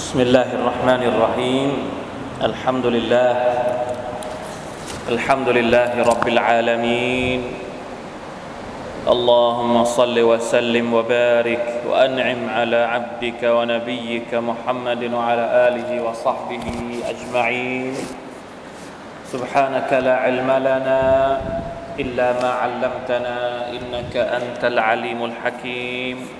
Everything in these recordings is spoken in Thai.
بسم الله الرحمن الرحيم. الحمد لله. الحمد لله رب العالمين. اللهم صل وسلم وبارك وأنعم على عبدك ونبيك محمد وعلى آله وصحبه أجمعين. سبحانك لا علم لنا إلا ما علمتنا إنك أنت العليم الحكيم.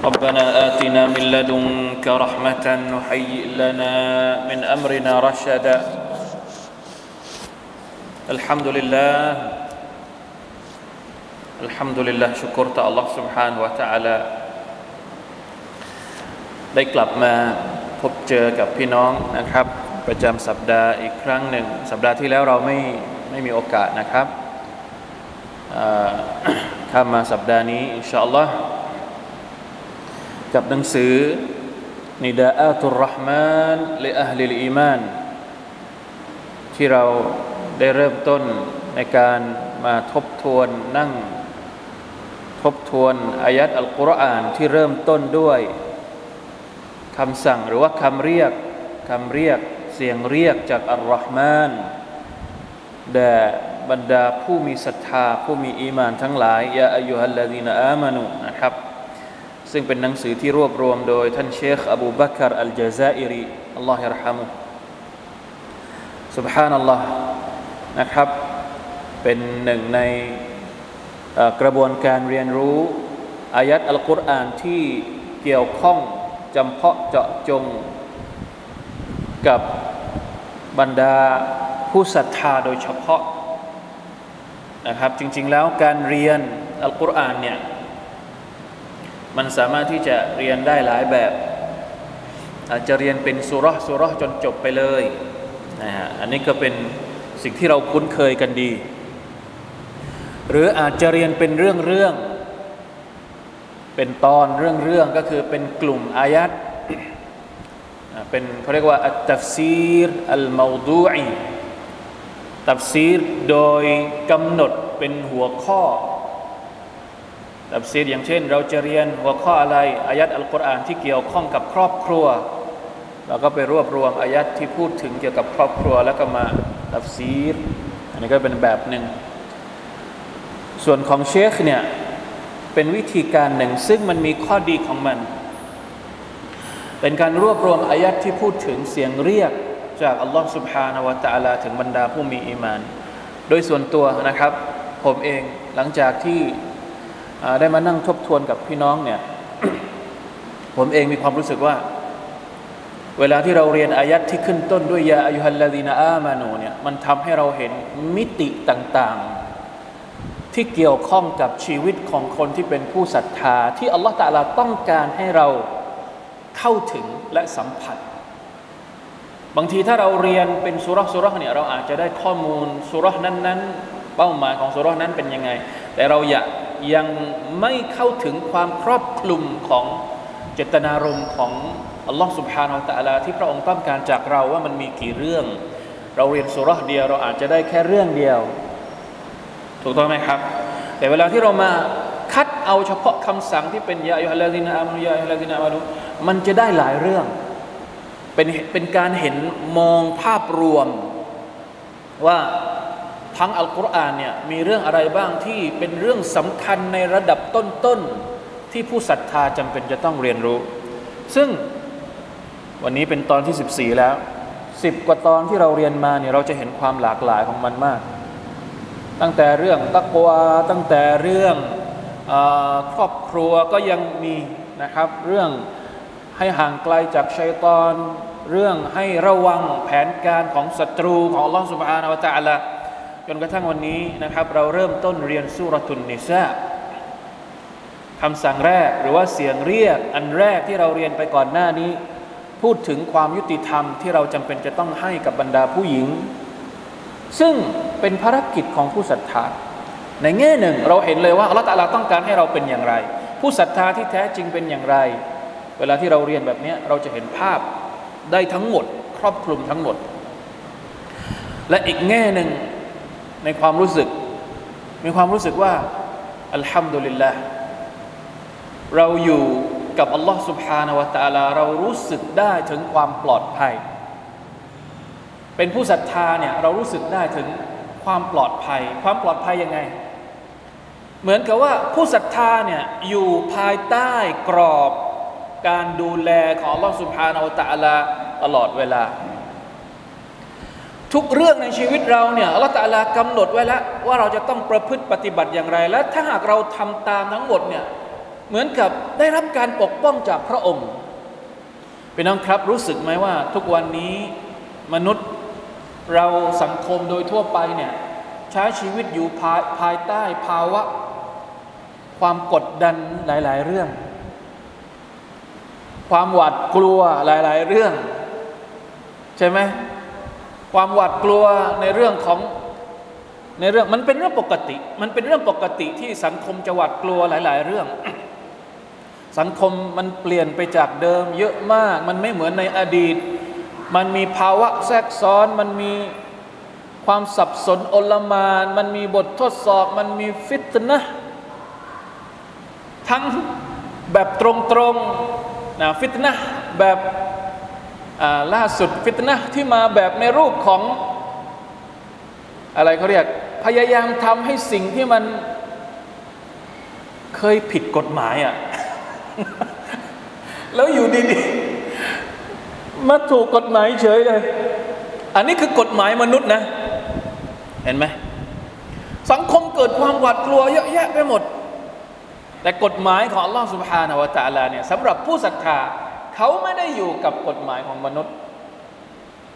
ربنا آتنا من لدنك رحمة وهيئ لنا من أمرنا رشدا الحمد لله الحمد لله ชุกรต่อ Allah سبحانه และ تعالى ได้กลับมาพบเจอกับพี่น้องนะครับ ประจำสัปดาห์อีกครั้งหนึ่ง สัปดาห์ที่แล้วเราไม่ไม่มีโอกาสนะครับข้ามมาสัปดาห์นี้อินชาอัลลอฮ์ กับหนังสือنداءات الرحمن لأهل الإيمانที่เราได้เริ่มต้นในการมาทบทวนนั่ง ทบทวนอายัดอัลกุรอานที่เริ่มต้นด้วยคำสั่งหรือว่าคำเรียกคำเรียกเสียงเรียกจากอัรเราะห์มานแด่บรรดาผู้มีศรัทธาผู้มีอีมานทั้งหลายยาอายุฮัลลาดีนอามานุนะครับึ่งเป็นหนังสือที่รวบรวมโดยท่านเชคอบูบักรอัลจาซาอิรีอัลลอฮฺรฮามุสุบฮานัลลอฮ์นะครับ เป็นหนึ่งในกระบวนการเรียนรู้อายัดอัลกุรอานที่เกี่ยวข้องจำเพาะเจาะจง กับบรรดาผู้ศรัทธาโดยเฉพาะนะครับ จริง ๆ แล้วการเรียนอัลกุรอานเนี่ย มันสามารถที่จะเรียนได้หลายแบบ อาจจะเรียนเป็นสุรสุรจนจบไปเลยนะฮะอันนี้ก็เป็นสิ่งที่เราคุ้นเคยกันดี หรืออาจจะเรียนเป็นเรื่องเรื่องเป็นตอนเรื่องเรื่องก็คือเป็นกลุ่มอายัดเป็นเขาเรียกว่าอัตตัฟซีรอัลมาดูอีตัฟซีรโดยกำหนดเป็นหัวข้อ ตับซีดอย่างเช่น เราจะเรียนหัวข้ออะไรอายัดอัลกุรอานที่เกี่ยวข้องกับครอบครัว เราก็ไปรวบรวมอายัดที่พูดถึงเกี่ยวกับครอบครัวแล้วก็มาตับซีดอันนี้ก็เป็นแบบหนึ่ง ส่วนของเชคเนี่ยเป็นวิธีการหนึ่ง ซึ่งมันมีข้อดีของมัน เป็นการรวบรวมอายัดที่พูดถึงเสียงเรียกจากอัลลอฮ์ سبحانه และ تعالى ถึงบรรดาผู้มีอีมาน โดยส่วนตัวนะครับ ผมเองหลังจากที่ ได้มานั่งทบทวนกับพี่น้องเนี่ย ผมเองมีความรู้สึกว่า เวลาที่เราเรียนอายัดที่ขึ้นต้นด้วยยาอายุฮัลลาดีนาอามานูเนี่ยมันทำให้เราเห็นมิติต่างๆ ที่เกี่ยวข้องกับชีวิตของคนที่เป็นผู้ศรัทธา ที่อัลลอฮฺตะลาต้องการให้เราเข้าถึงและสัมผัส บางทีถ้าเราเรียนเป็นสุรษสุรษเนี่ยเราอาจจะได้ข้อมูลสุรษนั้น ๆ เป้าหมายของสุรษนั้นเป็นยังไง แต่เราอยาก ยังไม่เข้าถึงความครอบคลุมของเจตนารมณ์ของอัลลอฮ์สุบฮานาอัลตะลาที่พระองค์ต้องการจากเราว่ามันมีกี่เรื่อง เราเรียนสุรษเดียวเราอาจจะได้แค่เรื่องเดียว ถูกต้องไหมครับ แต่เวลาที่เรามาคัดเอาเฉพาะคำสั่งที่เป็นยาอิฮลาดินาอามุยาอิฮลาดินอามานุมันจะได้หลายเรื่อง เป็นเป็นการเห็นมองภาพรวมว่า ทั้งอัลกุรอานเนี่ยมีเรื่องอะไรบ้างที่เป็นเรื่องสำคัญในระดับต้นๆที่ผู้ศรัทธาจำเป็นจะต้องเรียนรู้ ซึ่งวันนี้เป็นตอนที่ 14 แล้ว 10 กว่าตอนที่เราเรียนมาเนี่ยเราจะเห็นความหลากหลายของมันมาก ตั้งแต่เรื่องตักวาตั้งแต่เรื่องอครอบครัวก็ยังมีนะครับ เรื่องให้ห่างไกลจากชัยตอน เรื่องให้ระวังแผนการของศัตรูของลอสุบานอวตาละ จนกระทั่งวันนี้นะครับเราเริ่มต้นเรียนสุรทุนนิซาคำสั่งแรกหรือว่าเสียงเรียกอันแรกที่เราเรียนไปก่อนหน้านี้ พูดถึงความยุติธรรมที่เราจำเป็นจะต้องให้กับบรรดาผู้หญิง ซึ่งเป็นภารกิจของผู้ศรัทธาในแง่หนึ่งเราเห็นเลยว่าอัลลอฮฺตาลาต้องการให้เราเป็นอย่างไร ผู้ศรัทธาที่แท้จริงเป็นอย่างไร เวลาที่เราเรียนแบบนี้เราจะเห็นภาพได้ทั้งหมด ครอบคลุมทั้งหมด และอีกแง่หนึ่ง ในความรู้สึก มีความรู้สึกว่าอัลฮัมดุลิลละเราอยู่กับอัลลอฮ์ سبحانه และ تعالى เรารู้สึกได้ถึงความปลอดภัย เป็นผู้ศรัทธาเนี่ยเรารู้สึกได้ถึงความปลอดภัย ความปลอดภัยยังไง เหมือนกับว่าผู้ศรัทธาเนี่ยอยู่ภายใต้กรอบการดูแลของอัลลอฮ์ سبحانه และ تعالى ตลอดเวลา ทุกเรื่องในชีวิตเราเนี่ยอัลอฮฺตะอาลากำหนดไว้แล้วว่าเราจะต้องประพฤติปฏิบัติอย่างไร และถ้าหากเราทำตามทั้งหมดเนี่ยเหมือนกับได้รับการปกป้องจากพระองค์พี่น้องครับรู้สึกไหมว่า ทุกวันนี้มนุษย์เราสังคมโดยทั่วไปเนี่ยใช้ชีวิตอยู่ภาภายใต้ภาวะ ความกดดันหลาย ๆ เรื่อง ความหวาดกลัวหลาย ๆ เรื่อง ใช่ไหม ความหวาดกลัวในเรื่องของในเรื่องมันเป็นเรื่องปกติ มันเป็นเรื่องปกติที่สังคมจะหวาดกลัวหลาย ๆ เรื่อง สังคมมันเปลี่ยนไปจากเดิม เยอะมาก มันไม่เหมือนในอดีต มันมีภาวะแทรกซ้อน มันมีความสับสนโอลมาน มันมีบททดสอบ มันมีฟิตนะทั้งแบบตรงๆนะฟิตนะแบบ ล่าสุดฟิตนะที่มาแบบในรูปของ อะไรเขาเรียก พยายามทำให้สิ่งที่มันเคยผิดกฎหมายอะ่ะ แล้วอยู่ดีๆ มาถูกกฎหมายเฉยเลย อันนี้คือกฎหมายมนุษย์นะ เห็นไหม สังคมเกิดความหวาดกลัวเยอะแยะไปหมด แต่กฎหมายของ Allah Subhanahu wa Taala เนี่ยสำหรับผู้ศรัทธา เขาไม่ได้อยู่กับกฎหมายของมนุษย์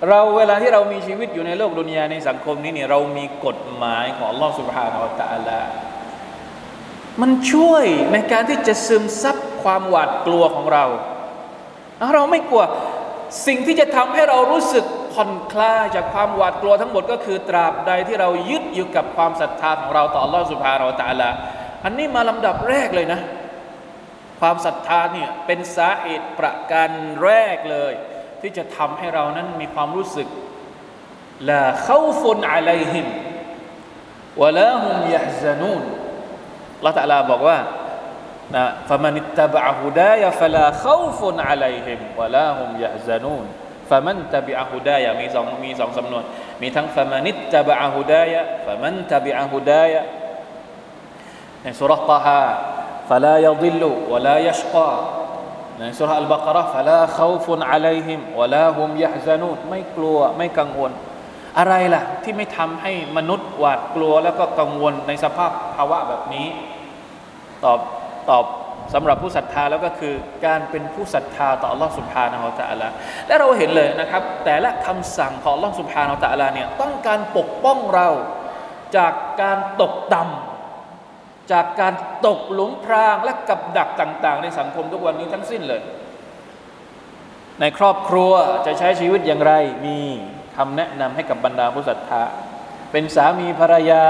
เราเวลาที่เรามีชีวิตอยู่ในโลกดุนยาในสังคมนี้เนี่ยเรามีกฎหมายของลอสุภาอัลตะลามันช่วยในการที่จะซึมซับความหวาดกลัวของเรา เราไม่กลัวสิ่งที่จะทำให้เรารู้สึกผ่อนคลายจากความหวาดกลัวทั้งหมดก็คือตราบใดที่เรายึดอยู่กับความศรัทธาของเราต่อลอสุภาเราตะลาอันนี้มาลำดับแรกเลยนะ ความศรัทธาเนี่ยเป็นสาเหตุประการแรกเลย ที่จะทำให้เรานั้นมีความรู้สึกลาเข้าฟุนอะลัยฮิมวะลาฮุมยะซานูนละตะลาบอกว่านะฟะมันิตตะบะฮุดายะฟะลาเข้าฟุนอะลัยฮิมวะลาฮุมยะซานูนฟะมันตะบิอะฮุดายะมีสองมีสองสำนวนมีทั้งฟะมันิตตะบะฮุดายะฟะมันตะบิอะฮุดายะในสุราะห์ตาฮา فلا يضل ولا يشقى ในสุราอัลบากระฟะลาเขาฟุนอะลัยฮิมวะลาฮุมยะฮซานูนไม่กลัวไม่กังวล อะไรล่ะ ที่ไม่ทำให้มนุษย์หวาดกลัวแล้วก็กังวลในสภาพภาวะแบบนี้ ตอบตอบสำหรับผู้ศรัทธาแล้วก็คือ การเป็นผู้ศรัทธาต่อ Allah سبحانه และ تعالى และเราเห็นเลยนะครับ แต่ละคำสั่งของ Allah سبحانه และ تعالى เนี่ยต้องการปกป้องเราจากการตกต่ำ จากการตกหลุมพรางและกับดักต่าง ๆ ในสังคมทุกวันนี้ทั้งสิ้นเลย ในครอบครัวจะใช้ชีวิตอย่างไร มีคำแนะนำให้กับบรรดาผู้ศรัทธาเป็นสามีภรรยา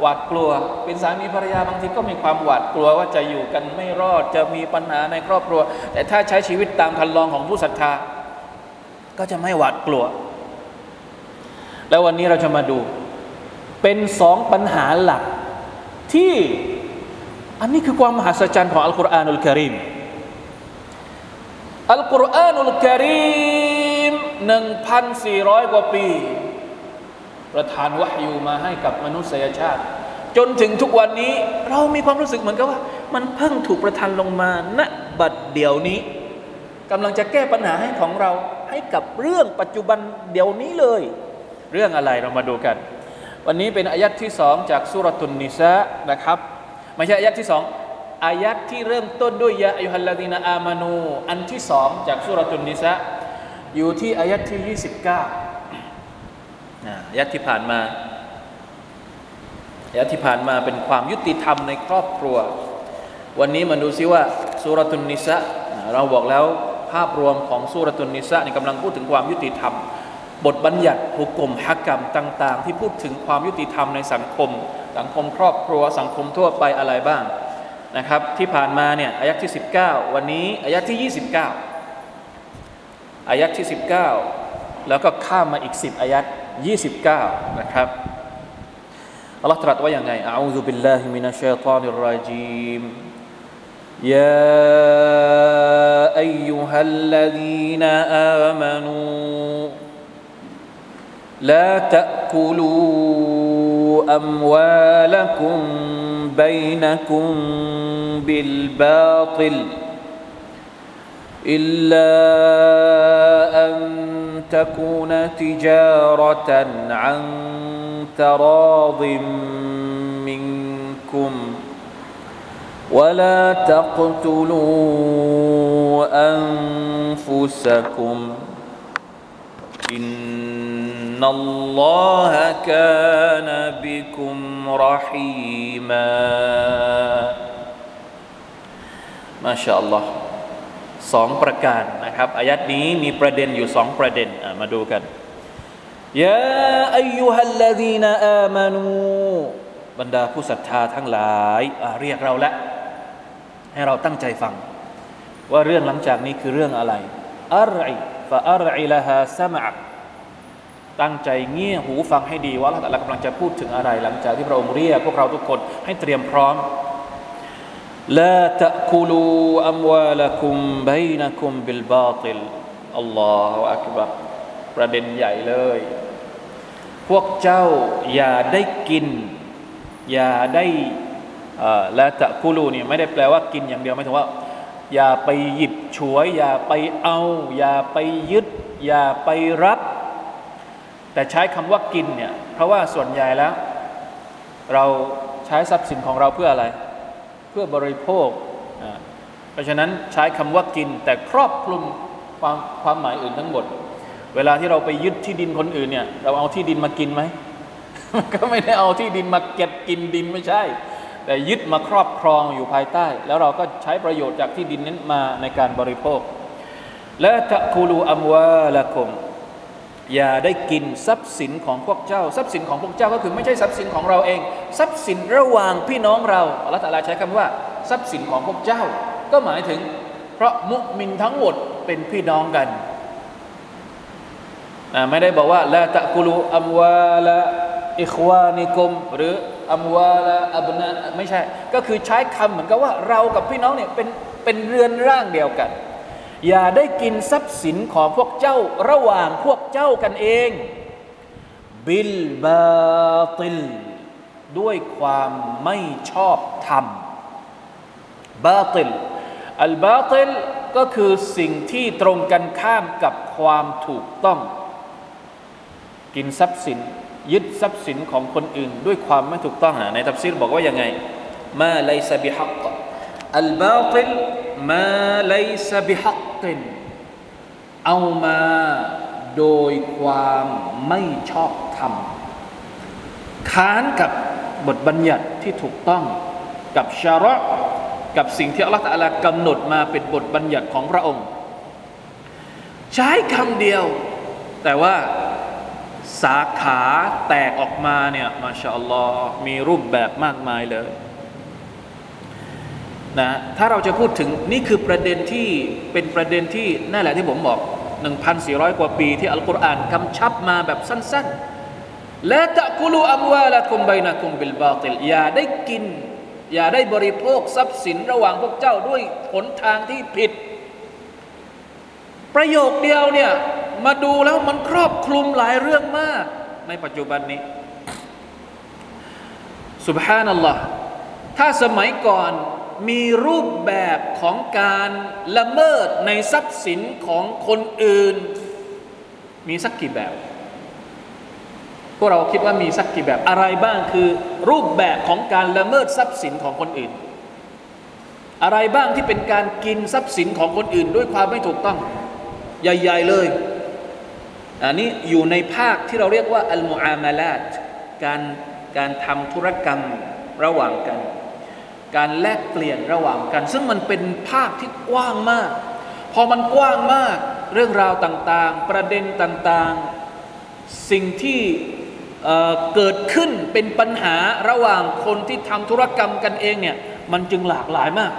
หวาดกลัว เป็นสามีภรรยาบางทีก็มีความหวาดกลัวว่าจะอยู่กันไม่รอดจะมีปัญหาในครอบครัว แต่ถ้าใช้ชีวิตตามคันลองของผู้ศรัทธา ก็จะไม่หวาดกลัว แล้ววันนี้เราจะมาดู เป็นสองปัญหาหลัก ที่อันนี้คือความมหัศจรรย์ของอัลกุรอานุลกิริมอัลกุรอานุลกิริมหนึ่งพันสี่ร้อยกว่าปี ประทานวะฮยูมาให้กับมนุษยชาติ จนถึงทุกวันนี้เรามีความรู้สึกเหมือนกับว่า มันเพิ่งถูกประทานลงมาณบัดเดี๋ยวนี้กำลังจะแก้ปัญหาให้ของเราให้กับเรื่องปัจจุบันเดี๋ยวนี้เลย เรื่องอะไรเรามาดูกัน วันนี้เป็นอายัดที่สองจากสุรตุนนิสะนะครับไม่ใช่อายัดที่สองอายัดที่เริ่มต้นด้วยยาอายุฮัลลาดีนาอามานู อันที่สองจากสุรตุนนิสะอยู่ที่อายัดที่ยี่สิบเก้าอายัดที่ผ่านมาอายัดที่ผ่านมาเป็นความยุติธรรมในครอบครัว วันนี้มาดูซิว่าสุรตุนนิสะเราบอกแล้วภาพรวมของสุรตุนนิสะนี่กำลังพูดถึงความยุติธรรม บทบัญญัติหุกกลมฮักกรรมต่าง ๆ ที่พูดถึงความยุติธรรมในสังคม สังคมครอบครัวสังคมทั่วไปอะไรบ้างนะครับ ที่ผ่านมาเนี่ยอายักที่ 19 วันนี้อายักที่ 29อายักที่ 19 แล้วก็ข้ามมาอีก 10อายัด29 นะครับอัลลอฮ์ตรัสว่าอย่างไงอาอูซุบิลลาฮิมินัชชัยฏอนิรราจีม يا ايها الذين امنوا لا تأكلوا أموالكم بينكم بالباطل إلا أن تكون تجارة عن تراض منكم ولا تقتلوا أنفسكم ان الله كان بكم رحيما ما شاء الله สองประการนะครับอายัดนี้มีประเด็นอยู่สองประเด็นมาดูกันยาอายุฮัลลดีนอามานูบรรดาผู้ศรัทธาทั้งหลายเรียกเราแล้วให้เราตั้งใจฟัง ว่าเรื่องหลังจากนี้คือเรื่องอะไรอัรอิฟะอัรอิละฮาสมะ ตั้งใจเงี่ยหูฟังให้ดีว่าเรากำลังจะพูดถึงอะไร หลังจากที่พระองค์เรียกพวกเราทุกคนให้เตรียมพร้อมลาตะคูลูอัมวาลคุมบัยนะคุมบิลบาติลอัลลอฮฺอักบัรประเด็นใหญ่เลย พวกเจ้าอย่าได้กิน อย่าได้ละตะกูลูนี่ไม่ได้แปลว่ากินอย่างเดียวไม่ถึงว่า อย่าไปหยิบฉวย อย่าไปเอา อย่าไปยึด อย่าไปรับ แต่ใช้คำว่ากินเนี่ยเพราะว่าส่วนใหญ่แล้ว เราใช้ทรัพย์สินของเราเพื่ออะไร เพื่อบริโภค เพราะฉะนั้นใช้คำว่ากินแต่ครอบคลุมความความหมายอื่นทั้งหมด เวลาที่เราไปยึดที่ดินคนอื่นเนี่ยเราเอาที่ดินมากินไหมก็ไม่ได้เอาที่ดินมาเก็บกินดินไม่ใช่ แต่ยึดมาครอบครองอยู่ภายใต้ แล้วเราก็ใช้ประโยชน์จากที่ดินนั้นมาในการบริโภคและตะคูลูอัมวาละคุม อย่าได้กินทรัพย์สินของพวกเจ้า ทรัพย์สินของพวกเจ้าก็คือไม่ใช่ทรัพย์สินของเราเอง ทรัพย์สินระหว่างพี่น้องเราอัลลอฮฺตาลาใช้คำว่า ทรัพย์สินของพวกเจ้า ก็หมายถึง เพราะมุมินทั้งหมดเป็นพี่น้องกันไม่ได้บอกว่าละตะกุลูอัมวาละอิควานิกมหรืออัมวาลาอับนาไม่ใช่ ก็คือใช้คำเหมือนกับว่าเรากับพี่น้องเนี่ยเป็นเป็นเรือนร่างเดียวกัน อย่าได้กินทรัพย์สินของพวกเจ้าระหว่างพวกเจ้ากันเอง บิลบาติล ด้วยความไม่ชอบธรรมบาติลอัลบาติลก็คือสิ่งที่ตรงกันข้ามกับความถูกต้อง กินทรัพย์สิน ยึดทรัพย์สินของคนอื่น ด้วยความไม่ถูกต้องในทัฟซีรบอกว่ายังไงมาไลซบิฮักอัลบาติล มาไลซบิฮักตินเอามาโดยความไม่ชอบธรรมค้านกับบทบัญญัติที่ถูกต้องกับชาระกับสิ่งที่อัลลอฮฺลากำหนดมาเป็นบทบัญญัติของพระองค์ ใช้คำเดียว แต่ว่าสาขาแตกออกมาเนี่ยมาชาอัลลอฮ์มีรูปแบบมากมายเลย นะถ้าเราจะพูดถึงนี่คือประเด็นที่เป็นประเด็นที่นั่นแหละที่ผมบอก 1,400 กว่าปีที่อัลกุรอานกำชับมาแบบสั้นๆและตะกุลูอัมวาละคุมไบนะคุมบิลบาติลอย่าได้กิน อย่าได้บริโภคทรัพย์สินระหว่างพวกเจ้าด้วยหนทางที่ผิด ประโยคเดียวเนี่ยมาดูแล้วมันครอบคลุมหลายเรื่องมาก ในปัจจุบันนี้สุบฮานัลลอฮ์ถ้าสมัยก่อน มีรูปแบบของการละเมิดในทรัพย์สินของคนอื่น มีสักกี่แบบ พวกเราคิดว่ามีสักกี่แบบอะไรบ้างคือ รูปแบบของการละเมิดทรัพย์สินของคนอื่น อะไรบ้างที่เป็นการกินทรัพย์สินของคนอื่น ด้วยความไม่ถูกต้อง ใหญ่ ๆเลย อันนี้อยู่ในภาคที่เราเรียกว่าอัลมุอามาลาตการการทำธุรกรรมระหว่างกัน การแลกเปลี่ยนระหว่างกัน ซึ่งมันเป็นภาคที่กว้างมาก พอมันกว้างมากเรื่องราวต่างๆ ประเด็นต่างๆ สิ่งที่เเกิดขึ้นเป็นปัญหาระหว่างคนที่ทำธุรกรรมกันเองเนี่ยมันจึงหลากหลายมาก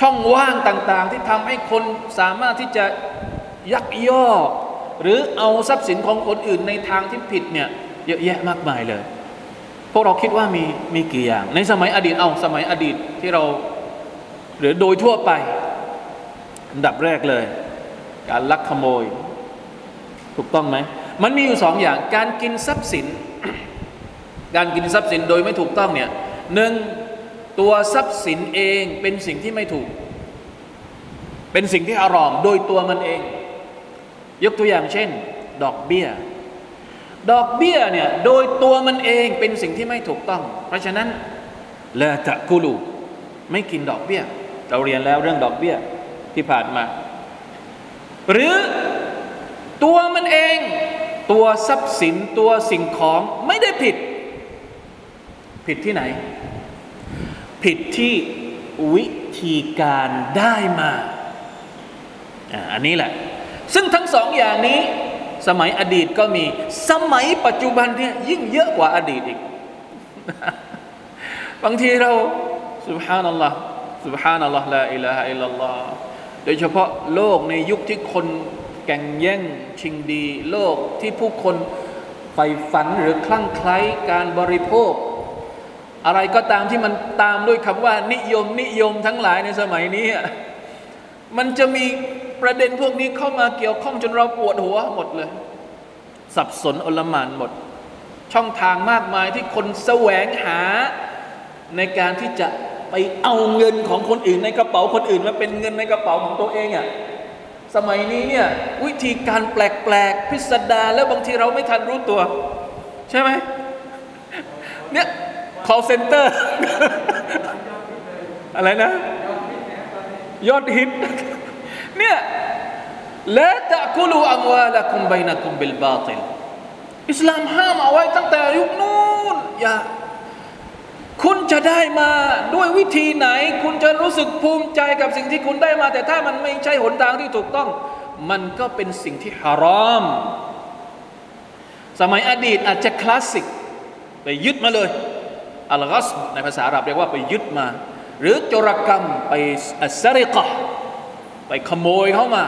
ช่องว่างต่างๆ ที่ทำให้คนสามารถที่จะยักยอกหรือเอาทรัพย์สินของคนอื่นในทางที่ผิดเนี่ยเยอะแยะมากมายเลย พวกเราคิดว่ามีมีกี่อย่าง ในสมัยอดีตเอาสมัยอดีตที่เราหรือโดยทั่วไปอันดับแรกเลย การลักขโมย ถูกต้องไหมมันมีอยู่สองอย่าง การกินทรัพย์สิน การกินทรัพย์สินโดยไม่ถูกต้องเนี่ยหนึ่งตัวทรัพย์สินเองเป็นสิ่งที่ไม่ถูก เป็นสิ่งที่อารอมโดยตัวมันเอง ยกตัวอย่างเช่น ดอกเบี้ย ดอกเบี้ยเนี่ยโดยตัวมันเองเป็นสิ่งที่ไม่ถูกต้อง เพราะฉะนั้นละตะกุลูไม่กินดอกเบี้ย เราเรียนแล้วเรื่องดอกเบี้ยที่ผ่านมา หรือตัวมันเอง ตัวทรัพย์สินตัวสิ่งของไม่ได้ผิด ผิดที่ไหน ผิดที่วิธีการได้มาอ่าอันนี้แหละ ซึ่งทั้งสองอย่างนี้ สมัยอดีตก็มี สมัยปัจจุบันเนี่ยยิ่งเยอะกว่าอดีตอีก บางทีเราสุบฮานัลลอฮ์สุบฮานัลลอฮ์ลาอิลาฮะอิลลัลลอฮ์โดยเฉพาะโลกในยุคที่คนแก่งแย่งชิงดี โลกที่ผู้คนใฝ่ฝันหรือคลั่งไคล้การบริโภค อะไรก็ตามที่มันตามด้วยคำว่า นิยมนิยมทั้งหลายในสมัยนี้ มันจะมี ประเด็นพวกนี้เข้ามาเกี่ยวข้องจนเราปวดหัวหมดเลย สับสนอลหมานหมด ช่องทางมากมายที่คนแสวงหา ในการที่จะไปเอาเงินของคนอื่นในกระเป๋าคนอื่นมาเป็นเงินในกระเป๋าของตัวเองอะ่ะสมัยนี้เนี่ยวิธีการแปลกๆพิสดารแล้วบางทีเราไม่ทันรู้ตัว ใช่ไหมเนี่ย call center อะไรนะ ยอดฮิตเนี่ย ละตะกุลูอัมวาละคุมบนะคุมบิลบาติลอิสลามห้ามเอาไว้ตั้งแต่ยุคนู้นอย่าคุณจะได้มาด้วยวิธีไหน คุณจะรู้สึกภูมิใจกับสิ่งที่คุณได้มา แต่ถ้ามันไม่ใช่หนทางที่ถูกต้อง มันก็เป็นสิ่งที่ฮารอม สมัยอดีตอาจจะคลาสสิก ไปยึดมาเลยอัลกัสในภาษาอาหรับเรียกว่าไปยึดมา หรือโจรกรรมไปอัสริกะไปขโมยเข้ามา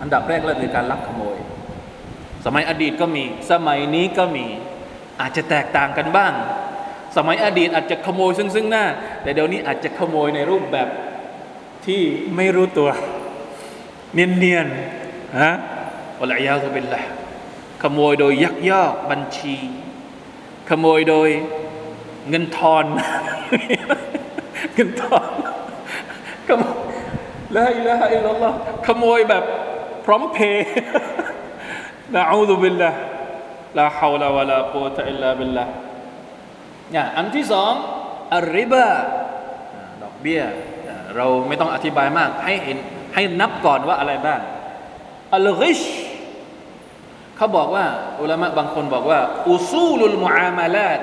อันดับแรกเลยคือการลักขโมย สมัยอดีตก็มี สมัยนี้ก็มี อาจจะแตกต่างกันบ้าง สมัยอดีตอาจจะขโมยซึ่งซึ่งหน้า แต่เดี๋ยวนี้อาจจะขโมยในรูปแบบที่ไม่รู้ตัว เนียนๆฮะอัลอยาซุบิลละขโมยโดยยักยอกบัญชี ขโมยโดยเงินทอน เงินทอนขโมยละอิละอิลลัลลอฮขโมยแบบ พร้อมเพย์นะอูซุบิลละลาฮาวลาวะลากุวตะอิลลาบิลละเนี่ยอันที่สองอัริบาดอกเบี้ยเราไม่ต้องอธิบายมาก ให้เห็นให้นับก่อนว่าอะไรบ้างอัลกิชเขาบอกว่าอุลามะบางคนบอกว่า อุซูลุลมุอามาลาต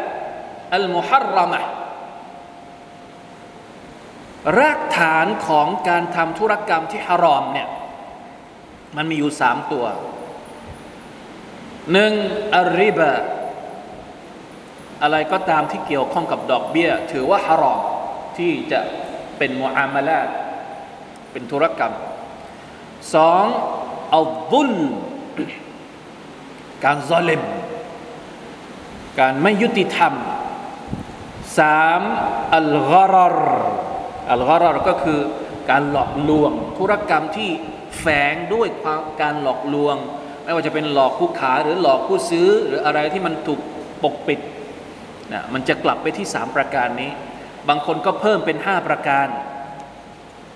อัลมุฮัรรมะรากฐานของการทำธุรกรรมที่ฮารอมเนี่ย มันมีอยู่สามตัวหนึ่งอัลริบะอะไรก็ตามที่เกี่ยวข้องกับดอกเบี้ย ถือว่าฮารอมที่จะเป็นมุอามาลาเป็นธุรกรรมสองอัลดุลการซอเลมการไม่ยุติธรรมสามอัลกรรอัลกรรก็คือการหลอกลวงธุรกรรมที่ แฝงด้วยความการหลอกลวง ไม่ว่าจะเป็นหลอกผู้ขายหรือหลอกผู้ซื้อหรืออะไรที่มันถูกปกปิดนะมันจะกลับไปที่สามประการนี้ บางคนก็เพิ่มเป็น 5 ประการ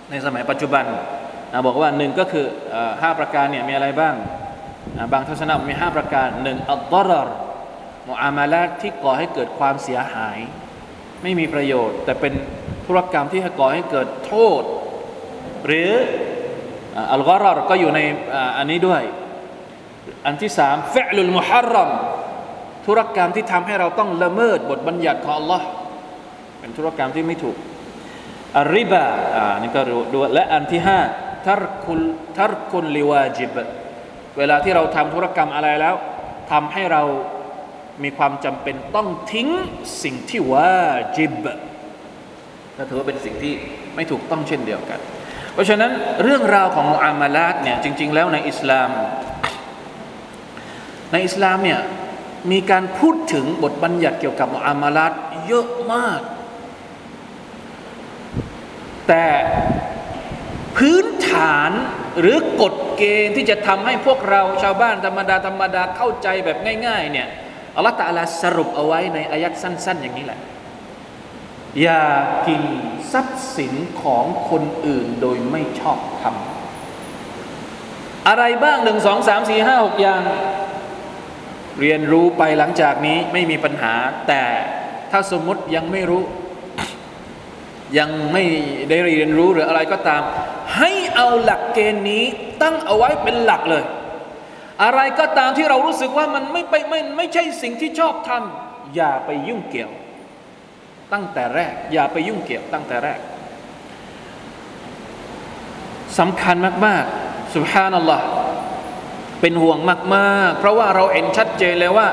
ในสมัยปัจจุบันนะบอกว่าหนึ่งก็คือห้าประการเนี่ยมีอะไรบ้างนะบางทัศนะมี 5 ประการหนึ่งอัลดรรมุอามาลาที่ก่อให้เกิดความเสียหาย ไม่มีประโยชน์ แต่เป็นธุรกรรมที่ก่อให้เกิดโทษ หรือ อัลกอรอรก็อยู่ในอันนี้ด้วย อันที่สามเฟลุลมุฮัรรัมธุรกรรมที่ทำให้เราต้องละเมิดบทบัญญัติของ Allah เป็นธุรกรรมที่ไม่ถูกอาริบาอ่านี่ก็รู้ด้วยและอันที่ห้าทารคุลทารคุลลิวาจิบเวลาที่เราทำธุรกรรมอะไรแล้วทำให้เรามีความจำเป็นต้องทิ้งสิ่งที่วาจิบก็ถือว่าเป็นสิ่งที่ไม่ถูกต้องเช่นเดียวกัน เพราะฉะนั้นเรื่องราวของอามาลาตเนี่ยจริง ๆ แล้วในอิสลาม ในอิสลามเนี่ยมีการพูดถึงบทบัญญัติเกี่ยวกับอามาลาตเยอะมาก แต่พื้นฐานหรือกฎเกณฑ์ที่จะทำให้พวกเราชาวบ้านธรรมดาธรรมดาเข้าใจแบบง่าย ๆ เนี่ยอัลลอฮฺตาลาสรุปเอาไว้ในอายัดสั้น ๆ อย่างนี้แหละ อย่ากินทรัพย์สินของคนอื่นโดยไม่ชอบทำอะไรบ้างหนึ่งสองสามสี่ห้าหกอย่าง เรียนรู้ไปหลังจากนี้ไม่มีปัญหา แต่ถ้าสมมติยังไม่รู้ ยังไม่ได้เรียนรู้หรืออะไรก็ตาม ให้เอาหลักเกณฑ์นี้ตั้งเอาไว้เป็นหลักเลย อะไรก็ตามที่เรารู้สึกว่ามันไม่ไปไม่ไม่ใช่สิ่งที่ชอบทำอย่าไปยุ่งเกี่ยว ตั้งแต่แรก อย่าไปยุ่งเกี่ยวตั้งแต่แรกสำคัญมากๆสุบฮานัลลอฮ์เป็นห่วงมากๆ เพราะว่าเราเห็นชัดเจนเลยว่า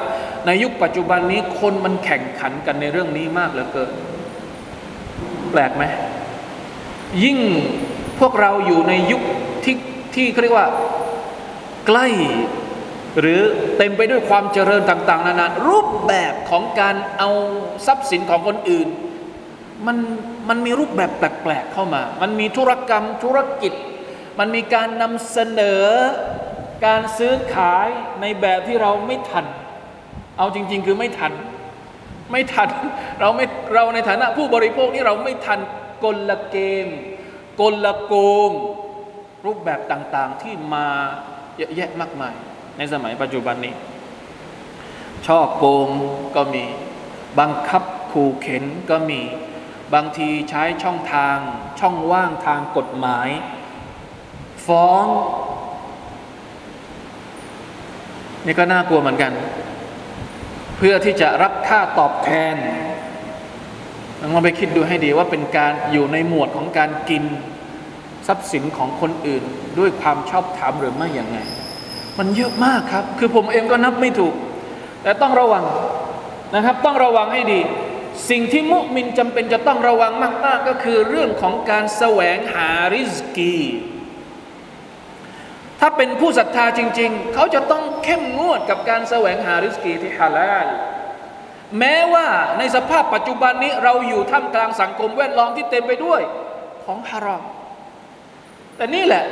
ในยุคปัจจุบันนี้คนมันแข่งขันกันในเรื่องนี้มากเหลือเกิน แปลกไหมยิ่งพวกเราอยู่ในยุคที่ที่เขาเรียกว่า ใกล้ หรือเต็มไปด้วยความเจริญต่าง ๆ นานารูปแบบของการเอาทรัพย์สินของคนอื่น มันมันมีรูปแบบแปลก ๆ เข้ามา มันมีธุรกรรมธุรกิจ มันมีการนำเสนอการซื้อขายในแบบที่เราไม่ทัน เอาจริง ๆ คือไม่ทัน ไม่ทันเราไม่เราในฐานะผู้บริโภคนี่เราไม่ทันกลเกม กลโกง รูปแบบต่าง ๆ ที่มาเยอะแยะมากมาย ในสมัยปัจจุบันนี้ ช่อโกงก็มี บังคับขู่เข็นก็มี บางทีใช้ช่องทาง ช่องว่างทางกฎหมาย ฟ้อง นี่ก็น่ากลัวเหมือนกัน เพื่อที่จะรับค่าตอบแทนลองไปคิดดูให้ดีว่าเป็นการอยู่ในหมวดของการกินทรัพย์สินของคนอื่น ด้วยความชอบธรรมหรือไม่อย่างไง มันเยอะมากครับ คือผมเองก็นับไม่ถูก แต่ต้องระวังนะครับ ต้องระวังให้ดี สิ่งที่มุมินจำเป็นจะต้องระวังมาก ๆ ก็คือเรื่องของการแสวงหาริสกี ถ้าเป็นผู้ศรัทธาจริง ๆ เขาจะต้องเข้มงวดกับการแสวงหาริสกีที่ฮาลาลแม้ว่าในสภาพปัจจุบันนี้เราอยู่ท่ามกลางสังคมแวดล้อมที่เต็มไปด้วยของฮารอมแต่นี่แหละ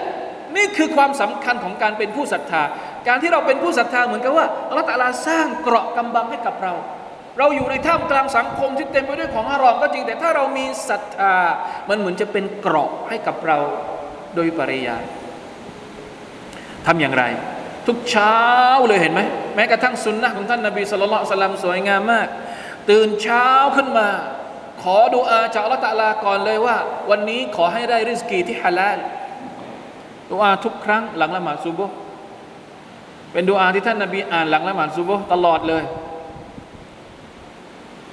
นี่คือความสำคัญของการเป็นผู้ศรัทธา การที่เราเป็นผู้ศรัทธาเหมือนกับว่าอัลลอฮฺตะลาสร้างเกราะกำบังให้กับเรา เราอยู่ในท่ามกลางสังคมที่เต็มไปด้วยของฮารอมก็จริง แต่ถ้าเรามีศรัทธา มันเหมือนจะเป็นเกราะให้กับเราโดยปริยายทำอย่างไร ทุกเช้าเลยเห็นไหมแม้กระทั่งสุนนะของท่านนบีสุลต่านสลัมสวยงามมาก ตื่นเช้าขึ้นมา ขอดูอาจากอัลลอฮฺตะลาก่อนเลยว่า วันนี้ขอให้ได้ริสกีที่ฮาลาล ดูอาทุกครั้งหลังละหมาดซุบฮ์เป็นดูอาที่ท่านนบีอ่านหลังละหมาดซุบฮ์ตลอดเลย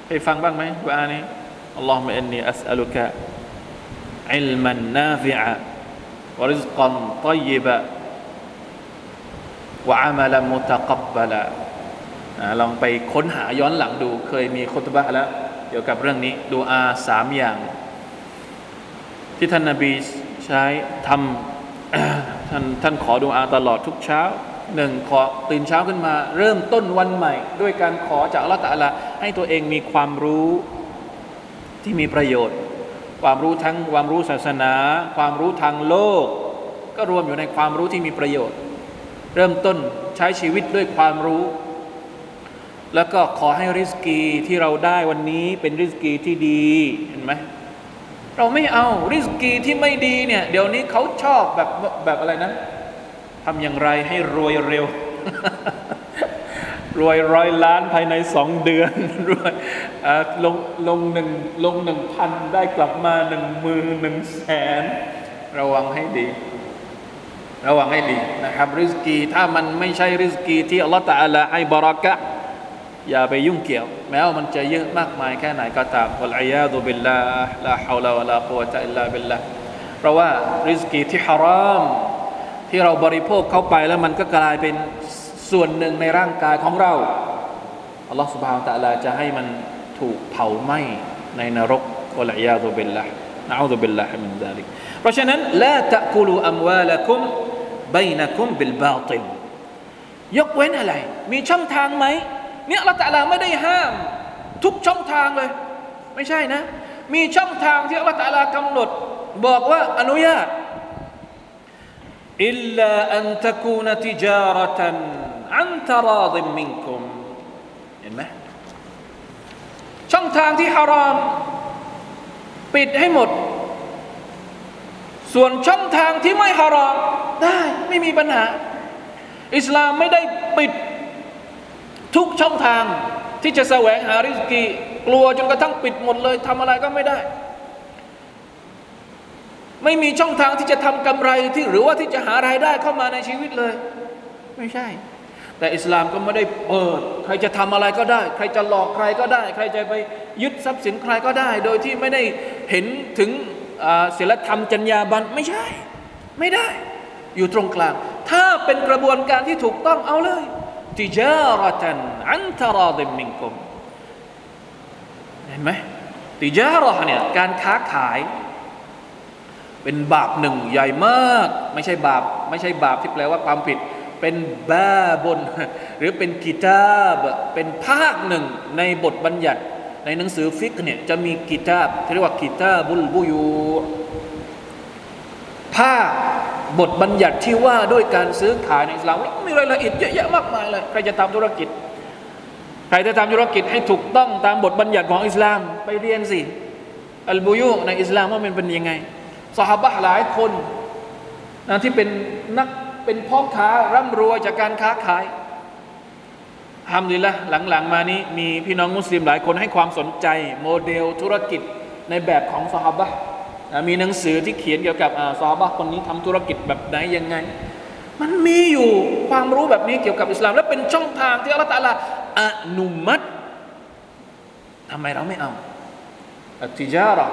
ไปฟังบ้างไหมดูอานี้อัลลอฮฺมะอินนีอัสอัลุกะอิลมันนาฟิอะวริซกันตัยบะวะอามาลมุตะกับบละลองไปค้นหาย้อนหลังดู เคยมีคุตบะแล้วเกี่ยวกับเรื่องนี้ดูอาสามอย่าง ที่ท่านนาบีใช้ทำ ท่านท่านขอดูอาตลอดทุกเช้าหนึ่งขอตื่นเช้าขึ้นมา เริ่มต้นวันใหม่ ด้วยการขอจากอัลลอฮฺตะลาให้ตัวเองมีความรู้ที่มีประโยชน์ ความรู้ทั้งความรู้ศาสนา ความรู้ทางโลก ก็รวมอยู่ในความรู้ที่มีประโยชน์ เริ่มต้นใช้ชีวิตด้วยความรู้ แล้วก็ขอให้ริสกีที่เราได้วันนี้เป็นริสกีที่ดีเห็นไหม เราไม่เอาริสกีที่ไม่ดีเนี่ย เดี๋ยวนี้เขาชอบแบบแบบอะไรนะทำอย่างไรให้รวยเร็ว รวยร้อยล้านภายในสองเดือนรวยลงลงหนึ่งลงหนึ่งพันได้กลับมาหนึ่งหมือหนึ่งแสนระวังให้ดี ระวังให้ดีนะครับ ริสกีถ้ามันไม่ใช่ริสกีที่อัลลอฮฺตะอาลาให้บารักะ อย่าไปยุ่งเกี่ยว แม้ว่ามันจะเยอะมากมายแค่ไหนก็ตามวะลัยยาดุบิลลาห์ลาฮาวลาวะลากุวะตะอิลลาบิลลาห์เพราะว่าริสกีที่ฮารามที่เราบริโภคเข้าไปแล้วมันก็กลายเป็นส่วนหนึ่งในร่างกายของเราอัลลอฮฺสุบฮานตะลาจะให้มันถูกเผาไหม้ในนรกوالعياذ بالله نعوذ بالله من ذلكเพราะฉะนั้นلا تأكلوا أموالكم بينكم بالباطل ยกเว้นอะไร มีช่องทางไหม เนี่ยอัลลอฮฺตะลาไม่ได้ห้าม ทุกช่องทางเลย ไม่ใช่นะ มีช่องทางที่อัลลอฮฺตะลากำหนด บอกว่าอนุญาตอิลลาอันตะกูนติจารตันอันตราดิมมินคุมเห็นไหมช่องทางที่ฮารามปิดให้หมด ส่วนช่องทางที่ไม่ฮารามได้ไม่มีปัญหา อิสลามไม่ได้ปิด ทุกช่องทางที่จะแสวงหาริสกีกลัวจนกระทั่งปิดหมดเลยทำอะไรก็ไม่ได้ ไม่มีช่องทางที่จะทำกำไรที่หรือว่าที่จะหารายได้เข้ามาในชีวิตเลย ไม่ใช่ แต่อิสลามก็ไม่ได้เปิด ใครจะทำอะไรก็ได้ ใครจะหลอกใครก็ได้ ใครจะไปยึดทรัพย์สินใครก็ได้ โดยที่ไม่ได้เห็นถึงศีลธรรมจรรยาบรรณไม่ใช่ ไม่ได้ อยู่ตรงกลาง ถ้าเป็นกระบวนการที่ถูกต้องเอาเลย ติจารตันอันตราดิมิงกุมเห็นไหมติจาระเนี่ยการค้าขาย เป็นบาปหนึ่งใหญ่มาก ไม่ใช่บาป ไม่ใช่บาปที่แปลว่าความผิด เป็นบาบน หรือเป็นกิตาบ เป็นภาคหนึ่งในบทบัญญัติ ในหนังสือฟิกเนี่ยจะมีกิตาบที่เรียกว่ากิตาบุลบุยูภาค บทบัญญัติที่ว่าด้วยการซื้อขายในอิสลามมีรายละเอียดเยอะแยะมากมายเลยใครจะทำธุรกิจ ใครจะทำธุรกิจให้ถูกต้องตามบทบัญญัติของอิสลาม ไปเรียนสิอัลบุยูในอิสลามว่ามันเป็นยังไงสหบะหลายคนนะที่เป็นนักเป็นพ่อค้าร่ำรวยจากการค้าขายทำดีละหลังๆ มานี้มีพี่น้องมุสลิมหลายคนให้ความสนใจ โมเดลธุรกิจในแบบของสหบะนะ มีหนังสือที่เขียนเกี่ยวกับอ่าสหบะคนนี้ทำธุรกิจแบบไหนยังไง มันมีอยู่ความรู้แบบนี้เกี่ยวกับอิสลาม และเป็นช่องทางที่อัลตะอาลาอนุมัติทำไมเราไม่เอาอติจาระ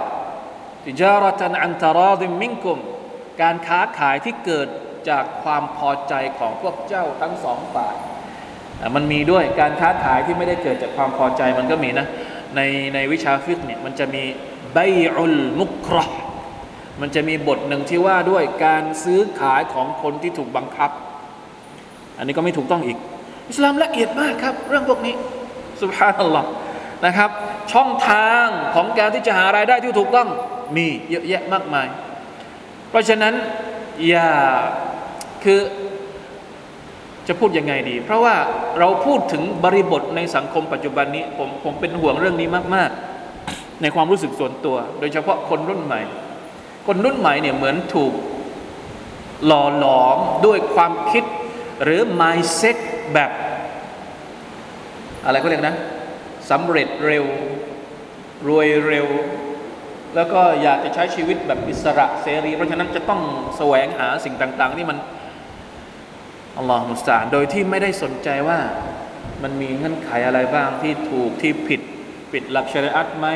ติจารตันอันตราดิมิงกุมการค้าขายที่เกิดจากความพอใจของพวกเจ้าทั้งสองฝ่าย มันมีด้วยการค้าขายที่ไม่ได้เกิดจากความพอใจมันก็มีนะ ในในวิชาฟิกเนี่ยมันจะมีไบอุลมุกรอ มันจะมีบทหนึ่งที่ว่าด้วยการซื้อขายของคนที่ถูกบังคับ อันนี้ก็ไม่ถูกต้องอีก อิสลามละเอียดมากครับ เรื่องพวกนี้สุบฮานัลลอฮ์นะครับ ช่องทางของการที่จะหารายได้ที่ถูกต้องมีเยอะแยะมากมาย เพราะฉะนั้นอย่าคือจะพูดยังไงดี เพราะว่าเราพูดถึงบริบทในสังคมปัจจุบันนี้ ผมผมเป็นห่วงเรื่องนี้มาก ๆ ในความรู้สึกส่วนตัว โดยเฉพาะคนรุ่นใหม่ คนรุ่นใหม่เนี่ยเหมือนถูกหล่อหลอมด้วยความคิดหรือ mindset แบบ อะไรก็เรียกนะสำเร็จเร็ว รวยเร็ว แล้วก็อยากจะใช้ชีวิตแบบอิสระเสรี เพราะฉะนั้นจะต้องแสวงหาสิ่งต่างๆที่มันอัลลอฮฺมุสตาโดยที่ไม่ได้สนใจว่ามันมีเงื่อนไขอะไรบ้างที่ถูกที่ผิดปิดหลักชริอัตไหม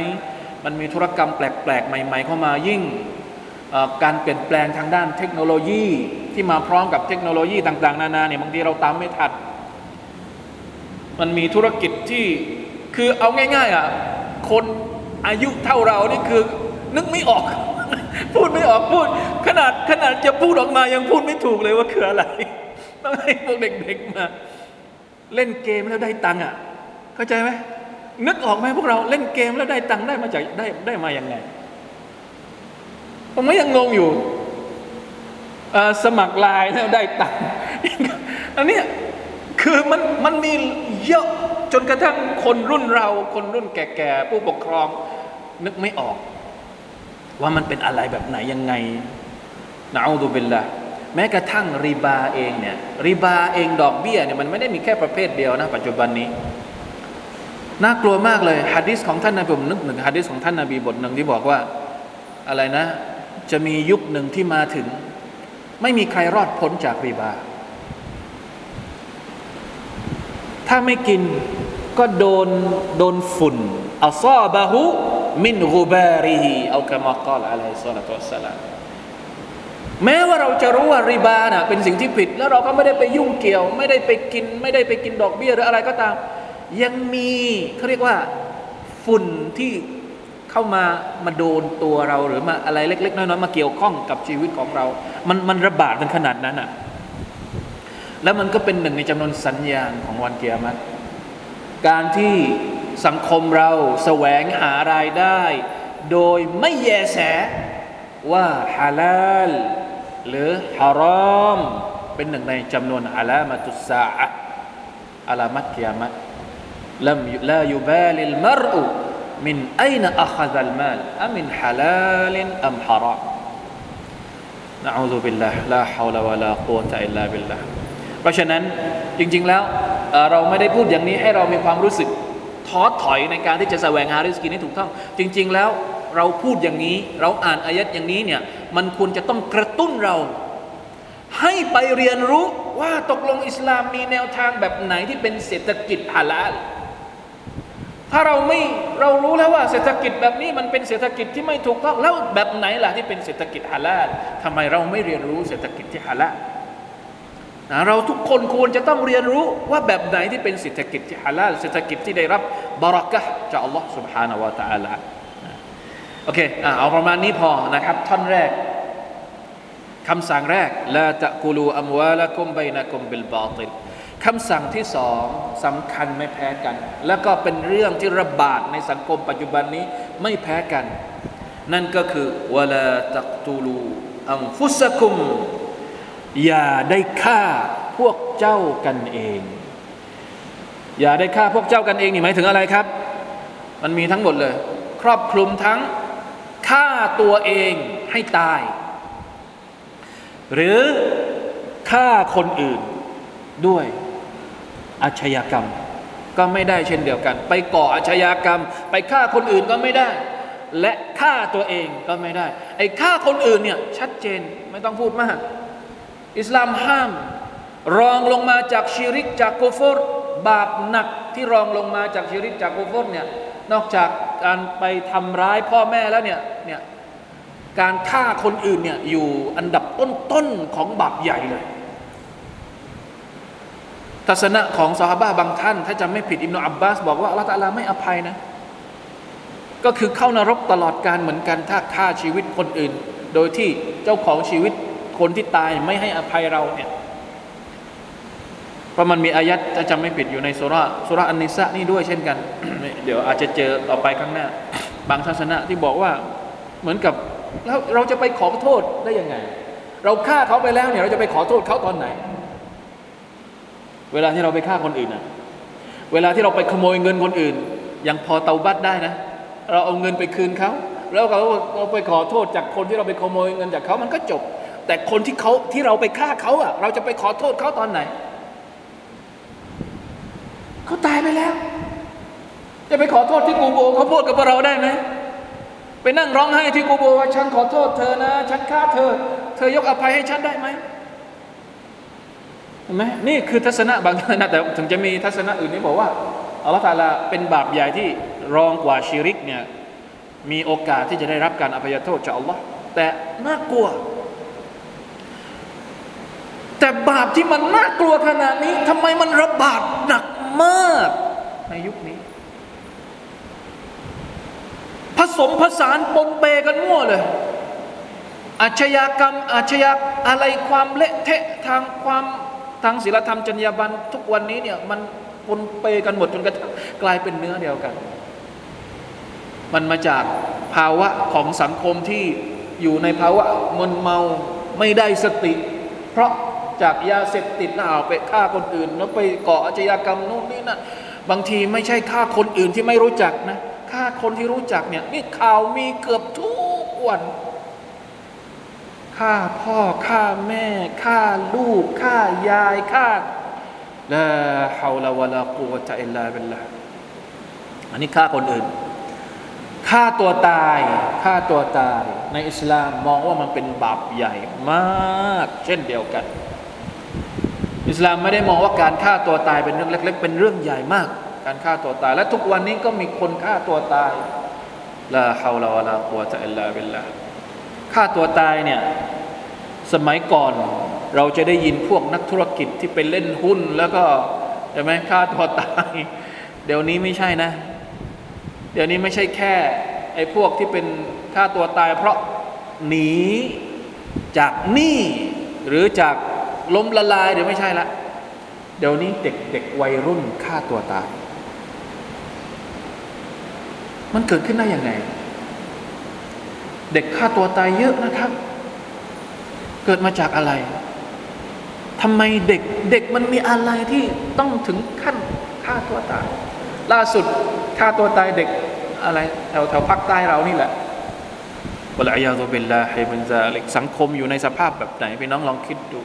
มันมีธุรกรรมแปลก ๆ ใหม่ ๆ เข้ามายิ่ง การเปลี่ยนแปลงทางด้านเทคโนโลยีที่มาพร้อมกับเทคโนโลยีต่าง ๆ นานาเนี่ยบางทีเราตามไม่ทัน มันมีธุรกิจที่คือเอาง่ายๆอะคนอายุเท่าเรานี่คือ นึกไม่ออก พูดไม่ออกพูด ขนาดขนาดจะพูดออกมายังพูดไม่ถูกเลยว่าคืออะไรต้องให้พวกเด็กๆมา เล่นเกมแล้วได้ตังค์อะ เข้าใจไหมนึกออกไหมพวกเราเล่นเกมแล้วได้ตังค์ได้มาจากได้ได้มาอย่างไง ผมก็ยังงงอยู่สมัครไลน์แล้วได้ตังค์อันนี้คือมันมันมีเยอะจนกระทั่งคนรุ่นเรา คนรุ่นแก่ๆผู้ปกครองนึกไม่ออก ว่ามันเป็นอะไรแบบไหนยังไงนะอูดุบิลละแม้กระทั่งริบาเองเนี่ยริบาเองดอกเบี้ยเนี่ยมันไม่ได้มีแค่ประเภทเดียวนะ ปัจจุบันนี้น่ากลัวมากเลยฮะดิษของท่านนบีผมนึกหนึ่งฮะดิษของท่านนบีบทหนึ่งที่บอกว่าอะไรนะ จะมียุคหนึ่งที่มาถึง ไม่มีใครรอดพ้นจากริบา ถ้าไม่กินก็โดนโดนฝุ่นอัลซาบะฮุมินกุบาริฮิเอาคำมากล่าวอะลัยฮิสซาลาตุสสลามแม้ว่าเราจะรู้ว่าริบาน่ะเป็นสิ่งที่ผิด แล้วเราก็ไม่ได้ไปยุ่งเกี่ยว ไม่ได้ไปกิน ไม่ได้ไปกินดอกเบี้ยหรืออะไรก็ตาม ยังมีเขาเรียกว่าฝุ่นที่ เข้ามามาโดนตัวเราหรือมาอะไรเล็ก ๆ น้อยๆมาเกี่ยวข้องกับชีวิตของเรา มันมันระบาดกันขนาดนั้นอะ แล้วมันก็เป็นหนึ่งในจำนวนสัญญาณของวันเกียรติการที่สังคมเราแสวงหารายได้ โดยไม่แยแสว่าฮาลาลหรือฮารอม เป็นหนึ่งในจำนวนอาลามาตุสาอะอาลามัตกิยามัตลมลายุบาลิลมรอุ มินไอนอัคซัลมาลอมินฮาลาลอัมฮารอมนะอูซุบิลลาห์ลาฮาวลาวะลากุวตะอิลลาบิลลาห์เพราะฉะนั้นจริง ๆ แล้วเราไม่ได้พูดอย่างนี้ให้เรามีความรู้สึกท้อถอยในการที่จะแสวงหาริสกินให้ถูกต้อง จริง ๆ แล้วเราพูดอย่างนี้ เราอ่านอายัดอย่างนี้เนี่ยมันควรจะต้องกระตุ้นเรา ให้ไปเรียนรู้ว่าตกลงอิสลามมีแนวทางแบบไหนที่เป็นเศรษฐกิจฮาลาล ถ้าเราไม่เรารู้แล้วว่าเศรษฐกิจแบบนี้มันเป็นเศรษฐกิจที่ไม่ถูกต้องแล้วแบบไหนล่ะที่เป็นเศรษฐกิจฮาลาลทำไมเราไม่เรียนรู้เศรษฐกิจที่ฮาลาลนะเราทุกคนควรจะต้องเรียนรู้ว่าแบบไหนที่เป็นเศรษฐกิจที่ฮาลาลเศรษฐกิจที่ได้รับบารักะจากอัลลอฮ์ سبحانه และ تعالى โอเคเอาประมาณนี้พอนะครับ ท่อนแรกคำสั่งแรกลาตะกูลูอัมวาละกุมไบนะกุมบิลบาติล คำสั่งที่สองสำคัญไม่แพ้กัน แล้วก็เป็นเรื่องที่ระบาดในสังคมปัจจุบันนี้ไม่แพ้กัน นั่นก็คือวลาตักตูลูอัมฟุสกุม อย่าได้ฆ่าพวกเจ้ากันเอง อย่าได้ฆ่าพวกเจ้ากันเองนี่หมายถึงอะไรครับ มันมีทั้งหมดเลย ครอบคลุมทั้งฆ่าตัวเองให้ตาย หรือฆ่าคนอื่นด้วย อาชญากรรม ก็ไม่ได้เช่นเดียวกัน ไปก่ออาชญากรรม ไปฆ่าคนอื่นก็ไม่ได้ และฆ่าตัวเองก็ไม่ได้ ไอ้ฆ่าคนอื่นเนี่ยชัดเจนไม่ต้องพูดมาก อิสลามห้าม รองลงมาจากชิริกจากกุฟรบาปหนักที่รองลงมาจากชิริกจากกุฟรเนี่ยนอกจากการไปทำร้ายพ่อแม่แล้วเนี่ยเนี่ยการฆ่าคนอื่นเนี่ยอยู่อันดับต้นๆของบาปใหญ่เลย ทัศนะของซอฮาบะบางท่าน ถ้าจำไม่ผิดอิมนุอับบาส บอกว่าอัลลอฮฺตะลาไม่อภัยนะ ก็คือเข้านรกตลอดการเหมือนกันถ้าฆ่าชีวิตคนอื่น โดยที่เจ้าของชีวิตคนที่ตายไม่ให้อภัยเราเนี่ยเพราะมันมีอายัดถ้าจำไม่ผิดอยู่ในสุราสุราอันนิสะนี่ด้วยเช่นกัน เดี๋ยวอาจจะเจอต่อไปข้างหน้า บางทัศนะที่บอกว่าเหมือนกับแล้วเราจะไปขอโทษได้ยังไง เราฆ่าเขาไปแล้วเนี่ยเราจะไปขอโทษเขาตอนไหน เวลาที่เราไปฆ่าคนอื่นนะเวลาที่เราไปขโมยเงินคนอื่น ยังพอเตาบัตได้นะ เราเอาเงินไปคืนเขาแล้วเราเราไปขอโทษจากคนที่เราไปขโมยเงินจากเขามันก็จบ แต่คนที่เขาที่เราไปฆ่าเขาอะ เราจะไปขอโทษเขาตอนไหนเขาตายไปแล้ว จะไปขอโทษที่กูโบเขาพูดกับเราได้ไหมไปนั่งร้องไห้ที่กูโบว่าฉันขอโทษเธอนะ ฉันฆ่าเธอ เธอยกอภัยให้ฉันได้ไหม ห็นไหมนี่คือทัศนะบางนะแต่ถึงจะมีทัศนะอื่นนี่บอกว่าอัลลอฮฺตาลาเป็นบาปใหญ่ที่รองกว่าชิริกเนี่ยมีโอกาสที่จะได้รับการอภัยโทษจากอัลลอฮ์แต่น่ากลัว แต่บาปที่มันน่ากลัวขนาดนี้ทำไมมันระบาดหนักมากในยุคนี้ ผสมผสานปนเปกันมั่วเลย อาชญากรรมอาชญาอะไรความเละเทะทางความ ทางศีลธรรมจรรยาบรรณทุกวันนี้เนี่ยมันปนเปกันหมดจนกระทั่งกลายเป็นเนื้อเดียวกัน มันมาจากภาวะของสังคมที่อยู่ในภาวะมึนเมาไม่ได้สติ เพราะจากยาเสพติดแล้วเอาไปฆ่าคนอื่น แล้วไปก่ออาชญากรรมนู่นนี่นั่นบางทีไม่ใช่ฆ่าคนอื่นที่ไม่รู้จักนะฆ่าคนที่รู้จักเนี่ยนี่ข่าวมีเกือบทุกวัน ฆ่าพ่อฆ่าแม่ฆ่าลูกฆ่ายายฆ่าลาฮาวลาวะลากุวะตะอิลลาบิลลาอันนี้ฆ่าคนอื่นฆ่าตัวตายฆ่าตัวตาย ในอิสลามมองว่ามันเป็นบาปใหญ่มาก เช่นเดียวกัน อิสลามไม่ได้มองว่าการฆ่าตัวตายเป็นเรื่องเล็ก ๆ เป็นเรื่องใหญ่มาก การฆ่าตัวตาย และทุกวันนี้ก็มีคนฆ่าตัวตายลาฮาวลาวะลากุวะตะอิลลาบิลลา ฆ่าตัวตายเนี่ยสมัยก่อนเราจะได้ยินพวกนักธุรกิจที่ไปเล่นหุ้นแล้วก็ใช่ไหมฆ่าตัวตาย เดี๋ยวนี้ไม่ใช่นะ เดี๋ยวนี้ไม่ใช่แค่ไอ้พวกที่เป็นฆ่าตัวตาย เพราะหนีจากหนี้หรือจากล้มละลายเดี๋ยวไม่ใช่ละ เดี๋ยวนี้เด็กเด็กวัยรุ่นฆ่าตัวตาย มันเกิดขึ้นได้ยังไง เด็กฆ่าตัวตายเยอะนะครับ เกิดมาจากอะไรทำไมเด็กเด็กมันมีอะไรที่ต้องถึงขั้นฆ่าตัวตาย ล่าสุดฆ่าตัวตายเด็กอะไรแถวแถวภาคใต้เรานี่แหละวะลัยยาตุบิลลาฮิมินซาลิกสังคมอยู่ในสภาพแบบไหนพี่น้องลองคิดดู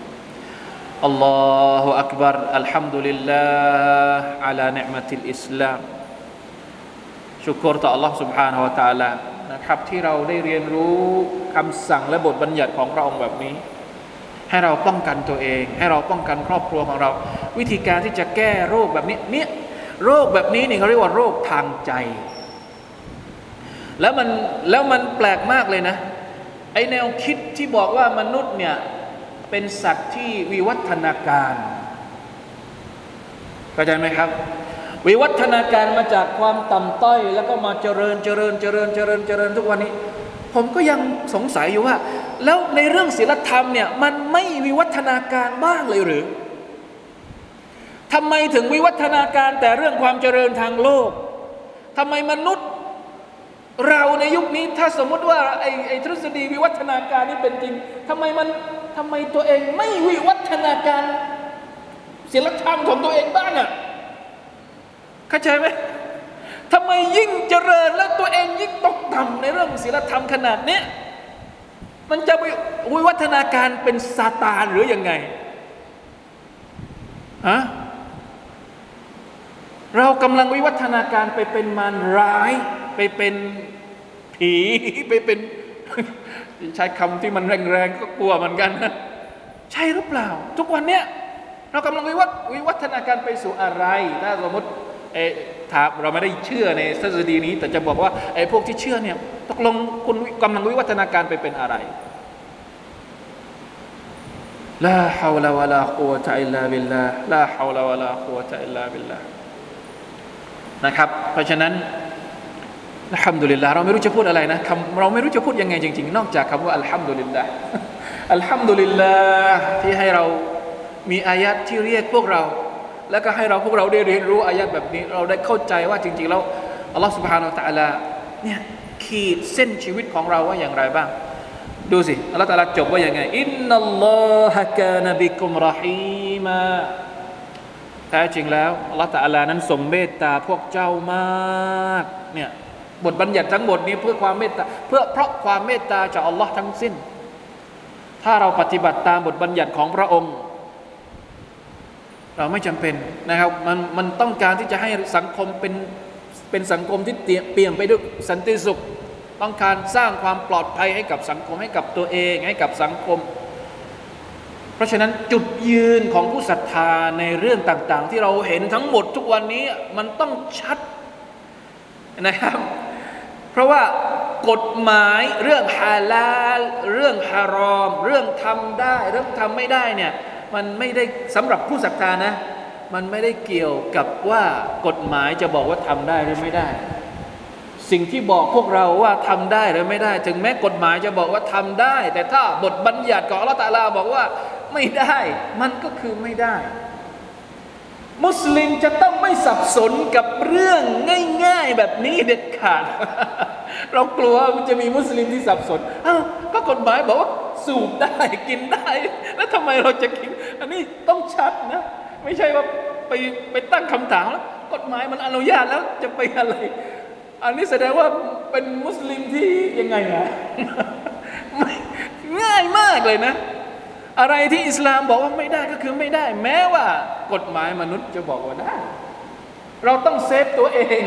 อัลลอฮฺอักบารอัลฮัมดุลิลลาห์อัลาเนมติลอิสลามชุกรต่อ Allah سبحانه และ تعالى นะครับที่เราได้เรียนรู้คำสั่งและบทบัญญัติของพระองค์แบบนี้ ให้เราป้องกันตัวเอง ให้เราป้องกันครอบครัวของเรา วิธีการที่จะแก้โรคแบบนี้เนี่ยโรคแบบนี้นี่เขาเรียกว่าโรคทางใจ แล้วมันแล้วมันแปลกมากเลยนะไอแนวคิดที่บอกว่ามนุษย์เนี่ยเป็นสัตว์ที่วิวัฒนาการเข้าใจไหมครับ วิวัฒนาการมาจากความต่ำต้อย แล้วก็มาเจริญเจริญเจริญเจริญเจริญทุกวันนี้ ผมก็ยังสงสัยอยู่ว่า แล้วในเรื่องศีลธรรมเนี่ยมันไม่วิวัฒนาการบ้างเลยหรือทำไมถึงวิวัฒนาการแต่เรื่องความเจริญทางโลกทำไมมนุษย์เราในยุคนี้ถ้าสมมติว่าไอ้ไอทฤษฎีวิวัฒนาการนี่เป็นจริงทำไมมันทำไมตัวเองไม่วิวัฒนาการศีลธรรมของตัวเองบ้างอะ่ะ เข้าใจไหมทำไมยิ่งเจริญแล้วตัวเองยิ่งตกต่ำในเรื่องศีลธรรมขนาดนี้มันจะไปวิวัฒนาการเป็นซาตานหรืออยังไงฮะเรากำลังวิวัฒนาการไปเป็นมารร้าย ไปเป็นผีไปเป็นใช้คำที่มันแรงๆก็กลัวเหมือนกันนะใช่หรือเปล่า ทุกวันเนี้ยเรากำลังวิวัฒวิวัฒนาการไปสู่อะไรถ้าสมมติ เอถามเราไม่ได้เชื่อในทฤษฎีนี้ แต่จะบอกว่าไอ้พวกที่เชื่อเนี่ยตกลงคุณกำลังวิวัฒนาการไปเป็นอะไรลาฮาวลาวะลากุวะตะอิลลาบิลลาลาฮาวลาวะลากุวะตะอิลลาบิลลานะครับ เพราะฉะนั้นอัลฮัมดุลิลลาห์เราไม่รู้จะพูดอะไรนะคำเราไม่รู้จะพูดยังไงจริง ๆ นอกจากคำว่าอัลฮัมดุลิลลาห์อัลฮัมดุลิลลาห์ที่ให้เรามีอายัดที่เรียกพวกเรา แล้วก็ให้เราพวกเราได้เรียนรู้อายัดแบบนี้ เราได้เข้าใจว่าจริง ๆ แล้วอัลลอฮฺสุบฮานาอัลตะลาเนี่ยขีดเส้นชีวิตของเราว่าอย่างไรบ้าง ดูสิอัลลอฮฺตะลาจบว่าอย่างไงอินนัลลอฮะกานะบิกุมรอฮีมาแท้จริงแล้วอัลลอฮฺตะลานั้นทรงเมตตาพวกเจ้ามากเนี่ยบทบัญญัติทั้งหมดนี้เพื่อความเมตตาเพื่อเพราะความเมตตาจากอัลลอฮ์ทั้งสิ้น ถ้าเราปฏิบัติตามบทบัญญัติของพระองค์ เราไม่จำเป็นนะครับมันมันต้องการที่จะให้สังคมเป็นเป็นสังคมที่เปลี่ยนไปด้วยสันติสุข ต้องการสร้างความปลอดภัยให้กับสังคมให้กับตัวเองให้กับสังคม เพราะฉะนั้นจุดยืนของผู้ศรัทธาในเรื่องต่างๆ ที่เราเห็นทั้งหมดทุกวันนี้มันต้องชัดนะครับเพราะว่ากฎหมายเรื่องฮาลาลเรื่องฮารอม เรื่องทำได้ เรื่องทำไม่ได้เนี่ย มันไม่ได้สำหรับผู้ศรัทธานะ มันไม่ได้เกี่ยวกับว่ากฎหมายจะบอกว่าทำได้หรือไม่ได้ สิ่งที่บอกพวกเราว่าทำได้หรือไม่ได้ ถึงแม้กฎหมายจะบอกว่าทำได้ แต่ถ้าบทบัญญัติของอัลลอฮฺตะลาบอกว่าไม่ได้ มันก็คือไม่ได้ มุสลิมจะต้องไม่สับสนกับเรื่องง่ายๆแบบนี้เด็ดขาด เรากลัวมันจะมีมุสลิมที่สับสนอ้าวก็กฎหมายบอกว่าสูบได้กินได้ แล้วทำไมเราจะกิน อันนี้ต้องชัดนะ ไม่ใช่ว่าไปไปตั้งคำถามแล้วกฎหมายมันอนุญาตแล้วจะไปอะไร อันนี้แสดงว่าเป็นมุสลิมที่ยังไงอะง่ายมากเลยนะ อะไรที่อิสลามบอกว่าไม่ได้ก็คือไม่ได้ แม้ว่ากฎหมายมนุษย์จะบอกว่าได้ เราต้องเซฟตัวเอง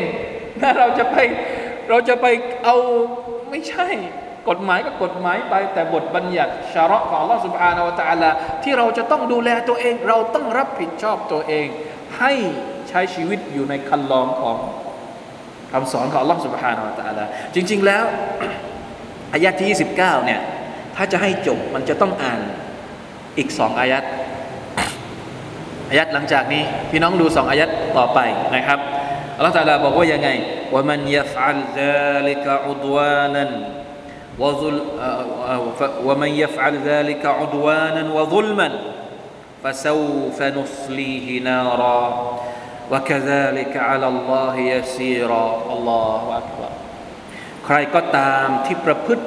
ถ้าเราจะไปเราจะไปเอาไม่ใช่ กฎหมายก็กฎหมายไป แต่บทบัญญัติชาระของ Allah سبحانه และ تعالى ที่เราจะต้องดูแลตัวเอง เราต้องรับผิดชอบตัวเอง ให้ใช้ชีวิตอยู่ในคันลองของคำสอนของ Allah سبحانه และ تعالى จริง ๆ แล้ว อายะที่ 29 เนี่ย ถ้าจะให้จบมันจะต้องอ่าน อีกสองอายัดอายัดหลังจากนี้ พี่น้องดูสองอายัดต่อไปนะครับอัลลอฮฺตะลาบอกว่ายังไงว่ามันยัฟอัลซาลิกะอุดวานัน وظل ومن يفعل ذلك عدوانا وظلما فسوف نصليه نارا وكذلك على الله يسيرا الله أكبر ใครก็ตามที่ประพฤติ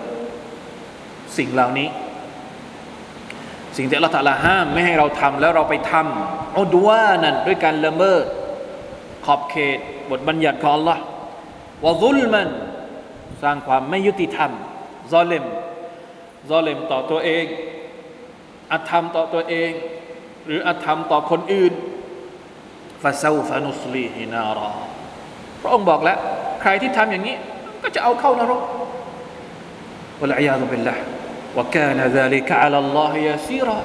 สิ่งเหล่านี้ สิ่งที่อัลลอฮฺตะลาห้ามไม่ให้เราทำแล้วเราไปทำอุดวานั่นด้วยการละเมิด ขอบเขตบทบัญญัติของ Allah วะซุลมันสร้างความไม่ยุติธรรมซอเลมซอเลมต่อตัวเอง อธรรมต่อตัวเอง หรืออธรรมต่อคนอื่นฟาซาฟานุสลีฮินารอพระองค์บอกแล้ว ใครที่ทำอย่างนี้ ก็จะเอาเข้านรกวะลัยยาตุบิลละ วะกนะซาลิกะอัลลอฮิยาซีรอ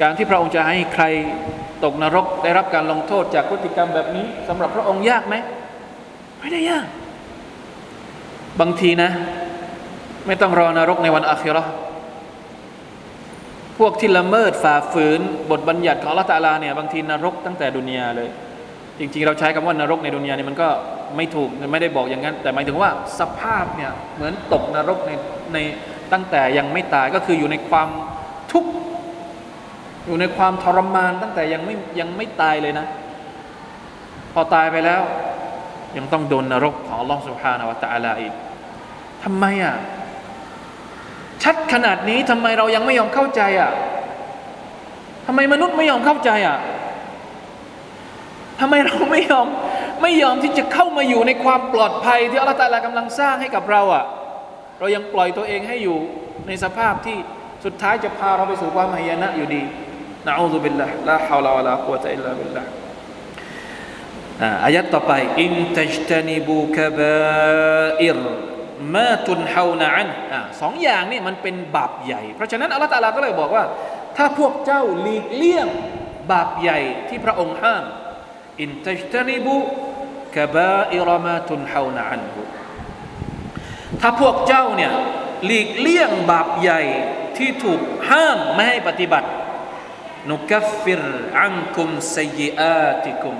การที่พระองค์จะให้ใครตกนรกได้รับการลงโทษจากพฤติกรรมแบบนี้สำหรับพระองค์ยากไหมไม่ได้ยาก บางทีนะ ไม่ต้องรอนรกในวันอาคิราะพวกที่ละเมิดฝ่าฝืน บทบัญญัติของลลอฮฺตาลาเนี่ยบางทีนรกตั้งแต่ดุนยาเลย จริง ๆ เราใช้คำว่านรกในดุนยาเนี่ยมันก็ไม่ถูกไม่ได้บอกอย่างนั้น แต่หมายถึงว่าสภาพเนี่ยเหมือนตกนรกในใน ตั้งแต่ยังไม่ตายก็คืออยู่ในความทุกข์อยู่ในความทรมานตั้งแต่ยังไม่ยังไม่ตายเลยนะ พอตายไปแล้ว ยังต้องโดนนรกของอัลลอฮฺ سبحانه และ تعالى อีกทำไมอ่ะ ชัดขนาดนี้ทำไมเรายังไม่ยอมเข้าใจอ่ะทำไมมนุษย์ไม่ยอมเข้าใจอ่ะทำไมเราไม่ยอมไม่ยอมที่จะเข้ามาอยู่ในความปลอดภัย ที่อัลลอฮฺตาลากำลังสร้างให้กับเราอ่ะ เรายังปล่อยตัวเองให้อยู่ในสภาพที่สุดท้ายจะพาเราไปสู่ความหายนะอยู่ดีนะอูซุบิลละลาฮาวลาวะลากุวะตะอิลลาบิลละอายัดต่อไปอินตัจตานิบูกบาอิรมาตุนฮาวนาอันสองอย่างนี่มันเป็นบาปใหญ่ เพราะฉะนั้นอัลลอฮฺตาลาก็เลยบอกว่า ถ้าพวกเจ้าหลีกเลี่ยงบาปใหญ่ที่พระองค์ห้ามอินตัจตานิบูกบาอิรมาตุนฮาวนาอันบุ ถ้าพวกเจ้าเนี่ยหลีกเลี่ยงบาปใหญ่ที่ถูกห้ามไม่ให้ปฏิบัตินุกัฟฟิรอันคุมไซยิอาติคุม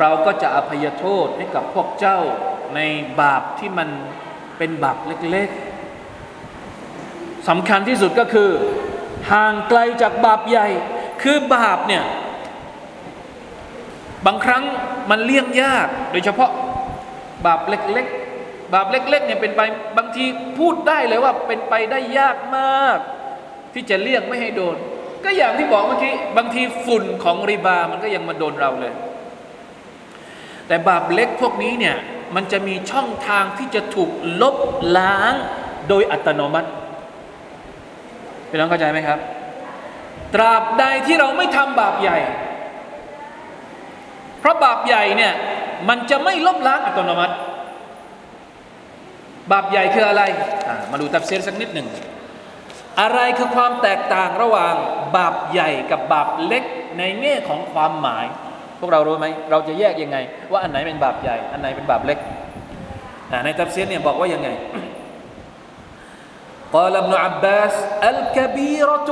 เราก็จะอภัยโทษให้กับพวกเจ้าในบาปที่มันเป็นบาปเล็กๆสำคัญที่สุดก็คือ ห่างไกลจากบาปใหญ่ คือบาปเนี่ย บางครั้งมันเลี่ยงยาก โดยเฉพาะบาปเล็ก ๆ บาปเล็กๆเนี่ยเป็นไปบางทีพูดได้เลยว่าเป็นไปได้ยากมาก ที่จะเลี่ยงไม่ให้โดน ก็อย่างที่บอกเมื่อกี้บางทีฝุ่นของริบามันก็ยังมาโดนเราเลย แต่บาปเล็กพวกนี้เนี่ยมันจะมีช่องทางที่จะถูกลบล้างโดยอัตโนมัติพี่น้องเข้าใจไหมครับ ตราบใดที่เราไม่ทำบาปใหญ่ เพราะบาปใหญ่เนี่ยมันจะไม่ลบล้างอัตโนมัติ บาปใหญ่คืออะไรมาดูตับเซรสักนิดหนึ่ง อะไรคือความแตกต่างระหว่างบาปใหญ่กับบาปเล็กในแง่ของความหมาย พวกเรารู้ไหม เราจะแยกยังไง ว่าอันไหนเป็นบาปใหญ่ อันไหนเป็นบาปเล็ก ในตัฟซีรเนี่ยบอกว่ายังไง قال ابن عباس الكبيرة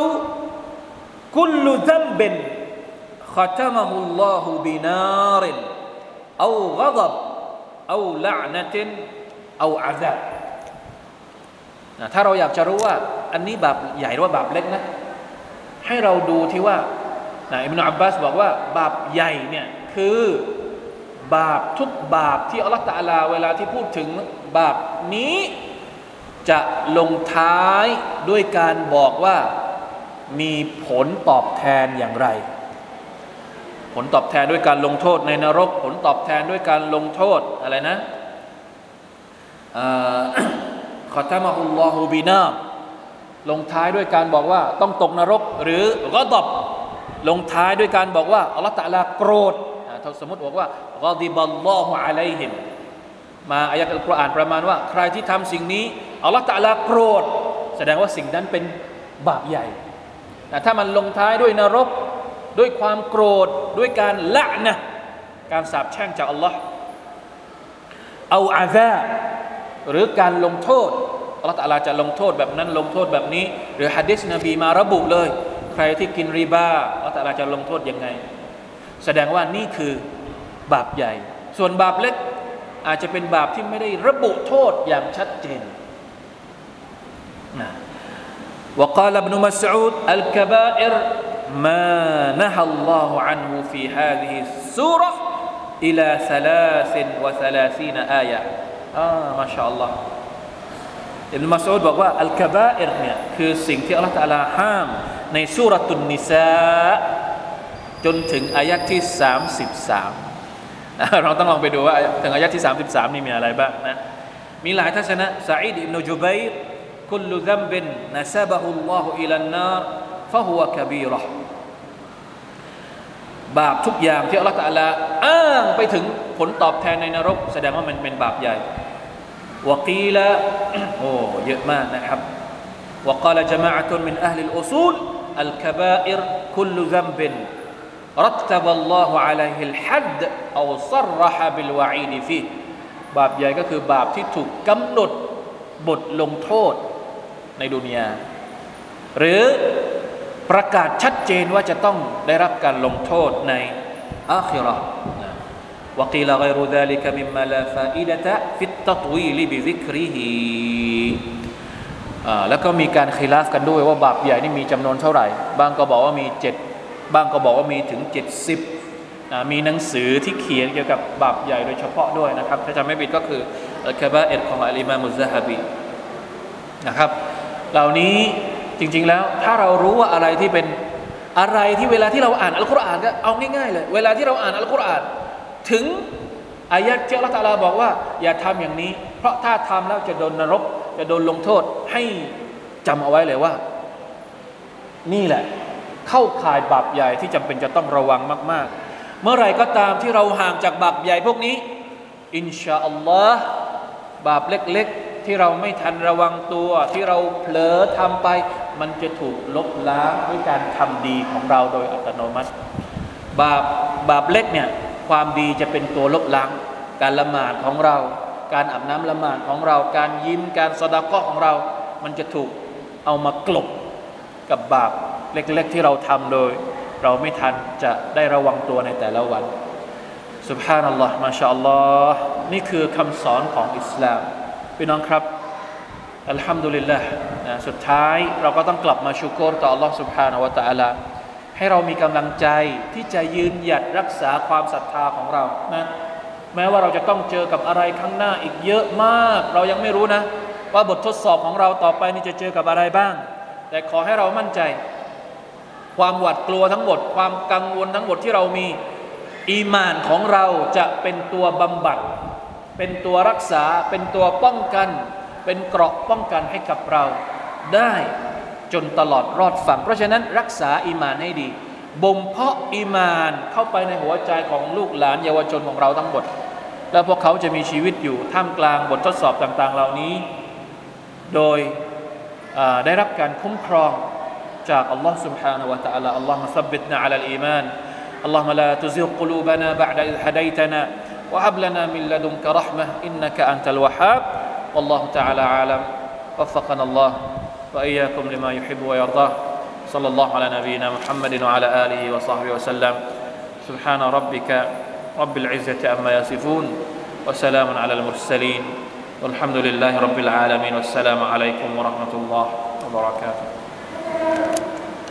كل ذنب ختمه الله بنار أو غضب أو لعنة เอาอาซาบถ้าเราอยากจะรู้ว่า อันนี้บาปใหญ่หรือว่าบาปเล็กนะ ให้เราดูที่ว่านะอิมนุอับบาสบอกว่า บาปใหญ่เนี่ยคือบาปทุกบาปที่อัลลอฮฺลาเวลาที่พูดถึงบาปนี้จะลงท้ายด้วยการบอกว่ามีผลตอบแทนอย่างไร ผลตอบแทนด้วยการลงโทษในนรก ผลตอบแทนด้วยการลงโทษอะไรนะ ขอตามะฮุลลอฮูบีนาลงท้ายด้วยการบอกว่าต้องตกนรกหรือก็ตอบลงท้ายด้วยการบอกว่าอัลลอฮฺตะลาโกรธถ้าสมมติบอกว่ากอดิบัลลอฮุอะลัยฮิมมาอายะห์อัลกุรอานประมาณว่า ใครที่ทำสิ่งนี้อัลลอฮฺตะลาโกรธ แสดงว่าสิ่งนั้นเป็นบาปใหญ่แต่ถ้ามันลงท้ายด้วยนรก ด้วยความโกรธด้วยการละนะการสาปแช่งจากอัลลอฮ์เอาอาซา หรือการลงโทษอัลลอฮฺตะลาจะลงโทษแบบนั้นลงโทษแบบนี้ หรือฮะดิษนบีมาระบุเลย ใครที่กินริบาอัลลอฮฺตะลาจะลงโทษยังไง แสดงว่านี่คือบาปใหญ่ ส่วนบาปเล็กอาจจะเป็นบาปที่ไม่ได้ระบุโทษอย่างชัดเจนนะ وقال ابن مسعود الكبائر ما نهى الله عنه في هذه السورة إلى ثلاث وثلاثين آية อ่ามาชาอัลลอฮ์อิบนุมาสูดบอกว่าอัลกบาอิรเนี่ยคือสิ่งที่อัลลอฮ์ตาลห้าม ในสุรตุนนิซาจนถึงอายะที่ 33 เราต้องลองไปดูว่าถึงอายะที่ 33 นี่มีอะไรบ้างนะมีหลายทัศนะซาอิดอิบนุจุบัยคุลดัมบินนะซาบะฮุลลอฮุอิลันนารฟะฮุวะกบีรอบาปทุกอย่างที่อัลลอฮฺตะลอ้างไปถึงผลตอบแทนในนรก แสดงว่ามันเป็นบาปใหญ่ วกีละโอ้เยอะมากนะครับ وقال جماعة من أهل الأصول الكبائر كل ذنب رتب الله عليه الحد أو صرح بالوعيد فيه บาปใหญ่ก็คือบาปที่ถูกกำหนดบทลงโทษในดุนยา หรือประกาศชัดเจนว่าจะต้องได้รับการลงโทษในอาคิรอ وقيل غير ذلك مما لا فائدة في التطويل بذكره แล้วก็มีการคีลาฟกันด้วยว่าบาปใหญ่นี่มีจำนวนเท่าไหร่ บางก็บอกว่ามีเจ็ดบางก็บอกว่ามีถึง 70มีหนังสือที่เขียนเกี่ยวกับบาปใหญ่โดยเฉพาะด้วยนะครับ ถ้าจำไม่ผิดก็คืออัลคาบาเอ็ดของอัลอิมามุซฮะบีนะครับ เหล่านี้จริงๆแล้วถ้าเรารู้ว่าอะไรที่เป็นอะไรที่เวลาที่เราอ่านอัลกุรอานก็เอาง่ายๆเลย เวลาที่เราอ่านอัลกุรอาน ถึงอายัดที่อัลลอฮฺตาลาบอกว่า อย่าทำอย่างนี้ เพราะถ้าทำแล้วจะโดนนรก จะโดนลงโทษให้จำเอาไว้เลยว่า นี่แหละ เข้าข่ายบาปใหญ่ที่จำเป็นจะต้องระวังมาก ๆ เมื่อไรก็ตามที่เราห่างจากบาปใหญ่พวกนี้ อินชาอัลลอฮ์บาปเล็ก ๆ ที่เราไม่ทันระวังตัว ที่เราเผลอทำไป มันจะถูกลบล้างด้วยการทำดีของเราโดยอัตโนมัติ บาปบาปเล็กเนี่ย ความดีจะเป็นตัวลบล้างการละหมาดของเรา การอาบน้ำละหมาดของเรา การยิ้มการสดาก็ของเรา มันจะถูกเอามากลบกับบาปเล็กๆที่เราทำโดย เราไม่ทันจะได้ระวังตัวในแต่ละวัน สุบฮานัลลอฮ์มาชาอัลลอฮ์นี่คือคำสอนของอิสลามพี่น้องครับอัลฮัมดุลิลละนะสุดท้ายเราก็ต้องกลับมาชูกรต่อ Allah سبحانه และ تعالى ให้เรามีกำลังใจที่จะยืนหยัดรักษาความศรัทธาของเรานะแม้ว่าเราจะต้องเจอกับอะไรข้างหน้าอีกเยอะมาก เรายังไม่รู้นะ ว่าบททดสอบของเราต่อไปนี่จะเจอกับอะไรบ้าง แต่ขอให้เรามั่นใจ ความหวาดกลัวทั้งหมด ความกังวลทั้งหมดที่เรามีอีมานของเราจะเป็นตัวบำบัด เป็นตัวรักษาเป็นตัวป้องกัน เป็นเกราะป้องกันให้กับเราได้ จนตลอดรอดฝั่งเพราะฉะนั้นรักษาอีมานให้ดีบ่มเพาะอีมานเข้าไปในหัวใจของลูกหลานเยาวชนของเราทั้งหมด แล้วพวกเขาจะมีชีวิตอยู่ท่ามกลางบททดสอบต่าง ๆ เหล่านี้ โดยได้รับการคุ้มครองจากอัลลอฮ์ سبحانه และ تعالى อัลลอฮ์ مثبتنا على الإيمان اللهم لا تزغ قلوبنا بعد إذ هديتنا وهب لنا من لدنك رحمة إنك أنت الوهاب والله تعالى عالم وفقنا الله وإياكم لما يحب ويرضاه. صلى الله على نبينا محمد وعلى آله وصحبه وسلم. سبحان ربك رب العزة أما يصفون وسلام على المرسلين. والحمد لله رب العالمين. والسلام عليكم ورحمة الله وبركاته.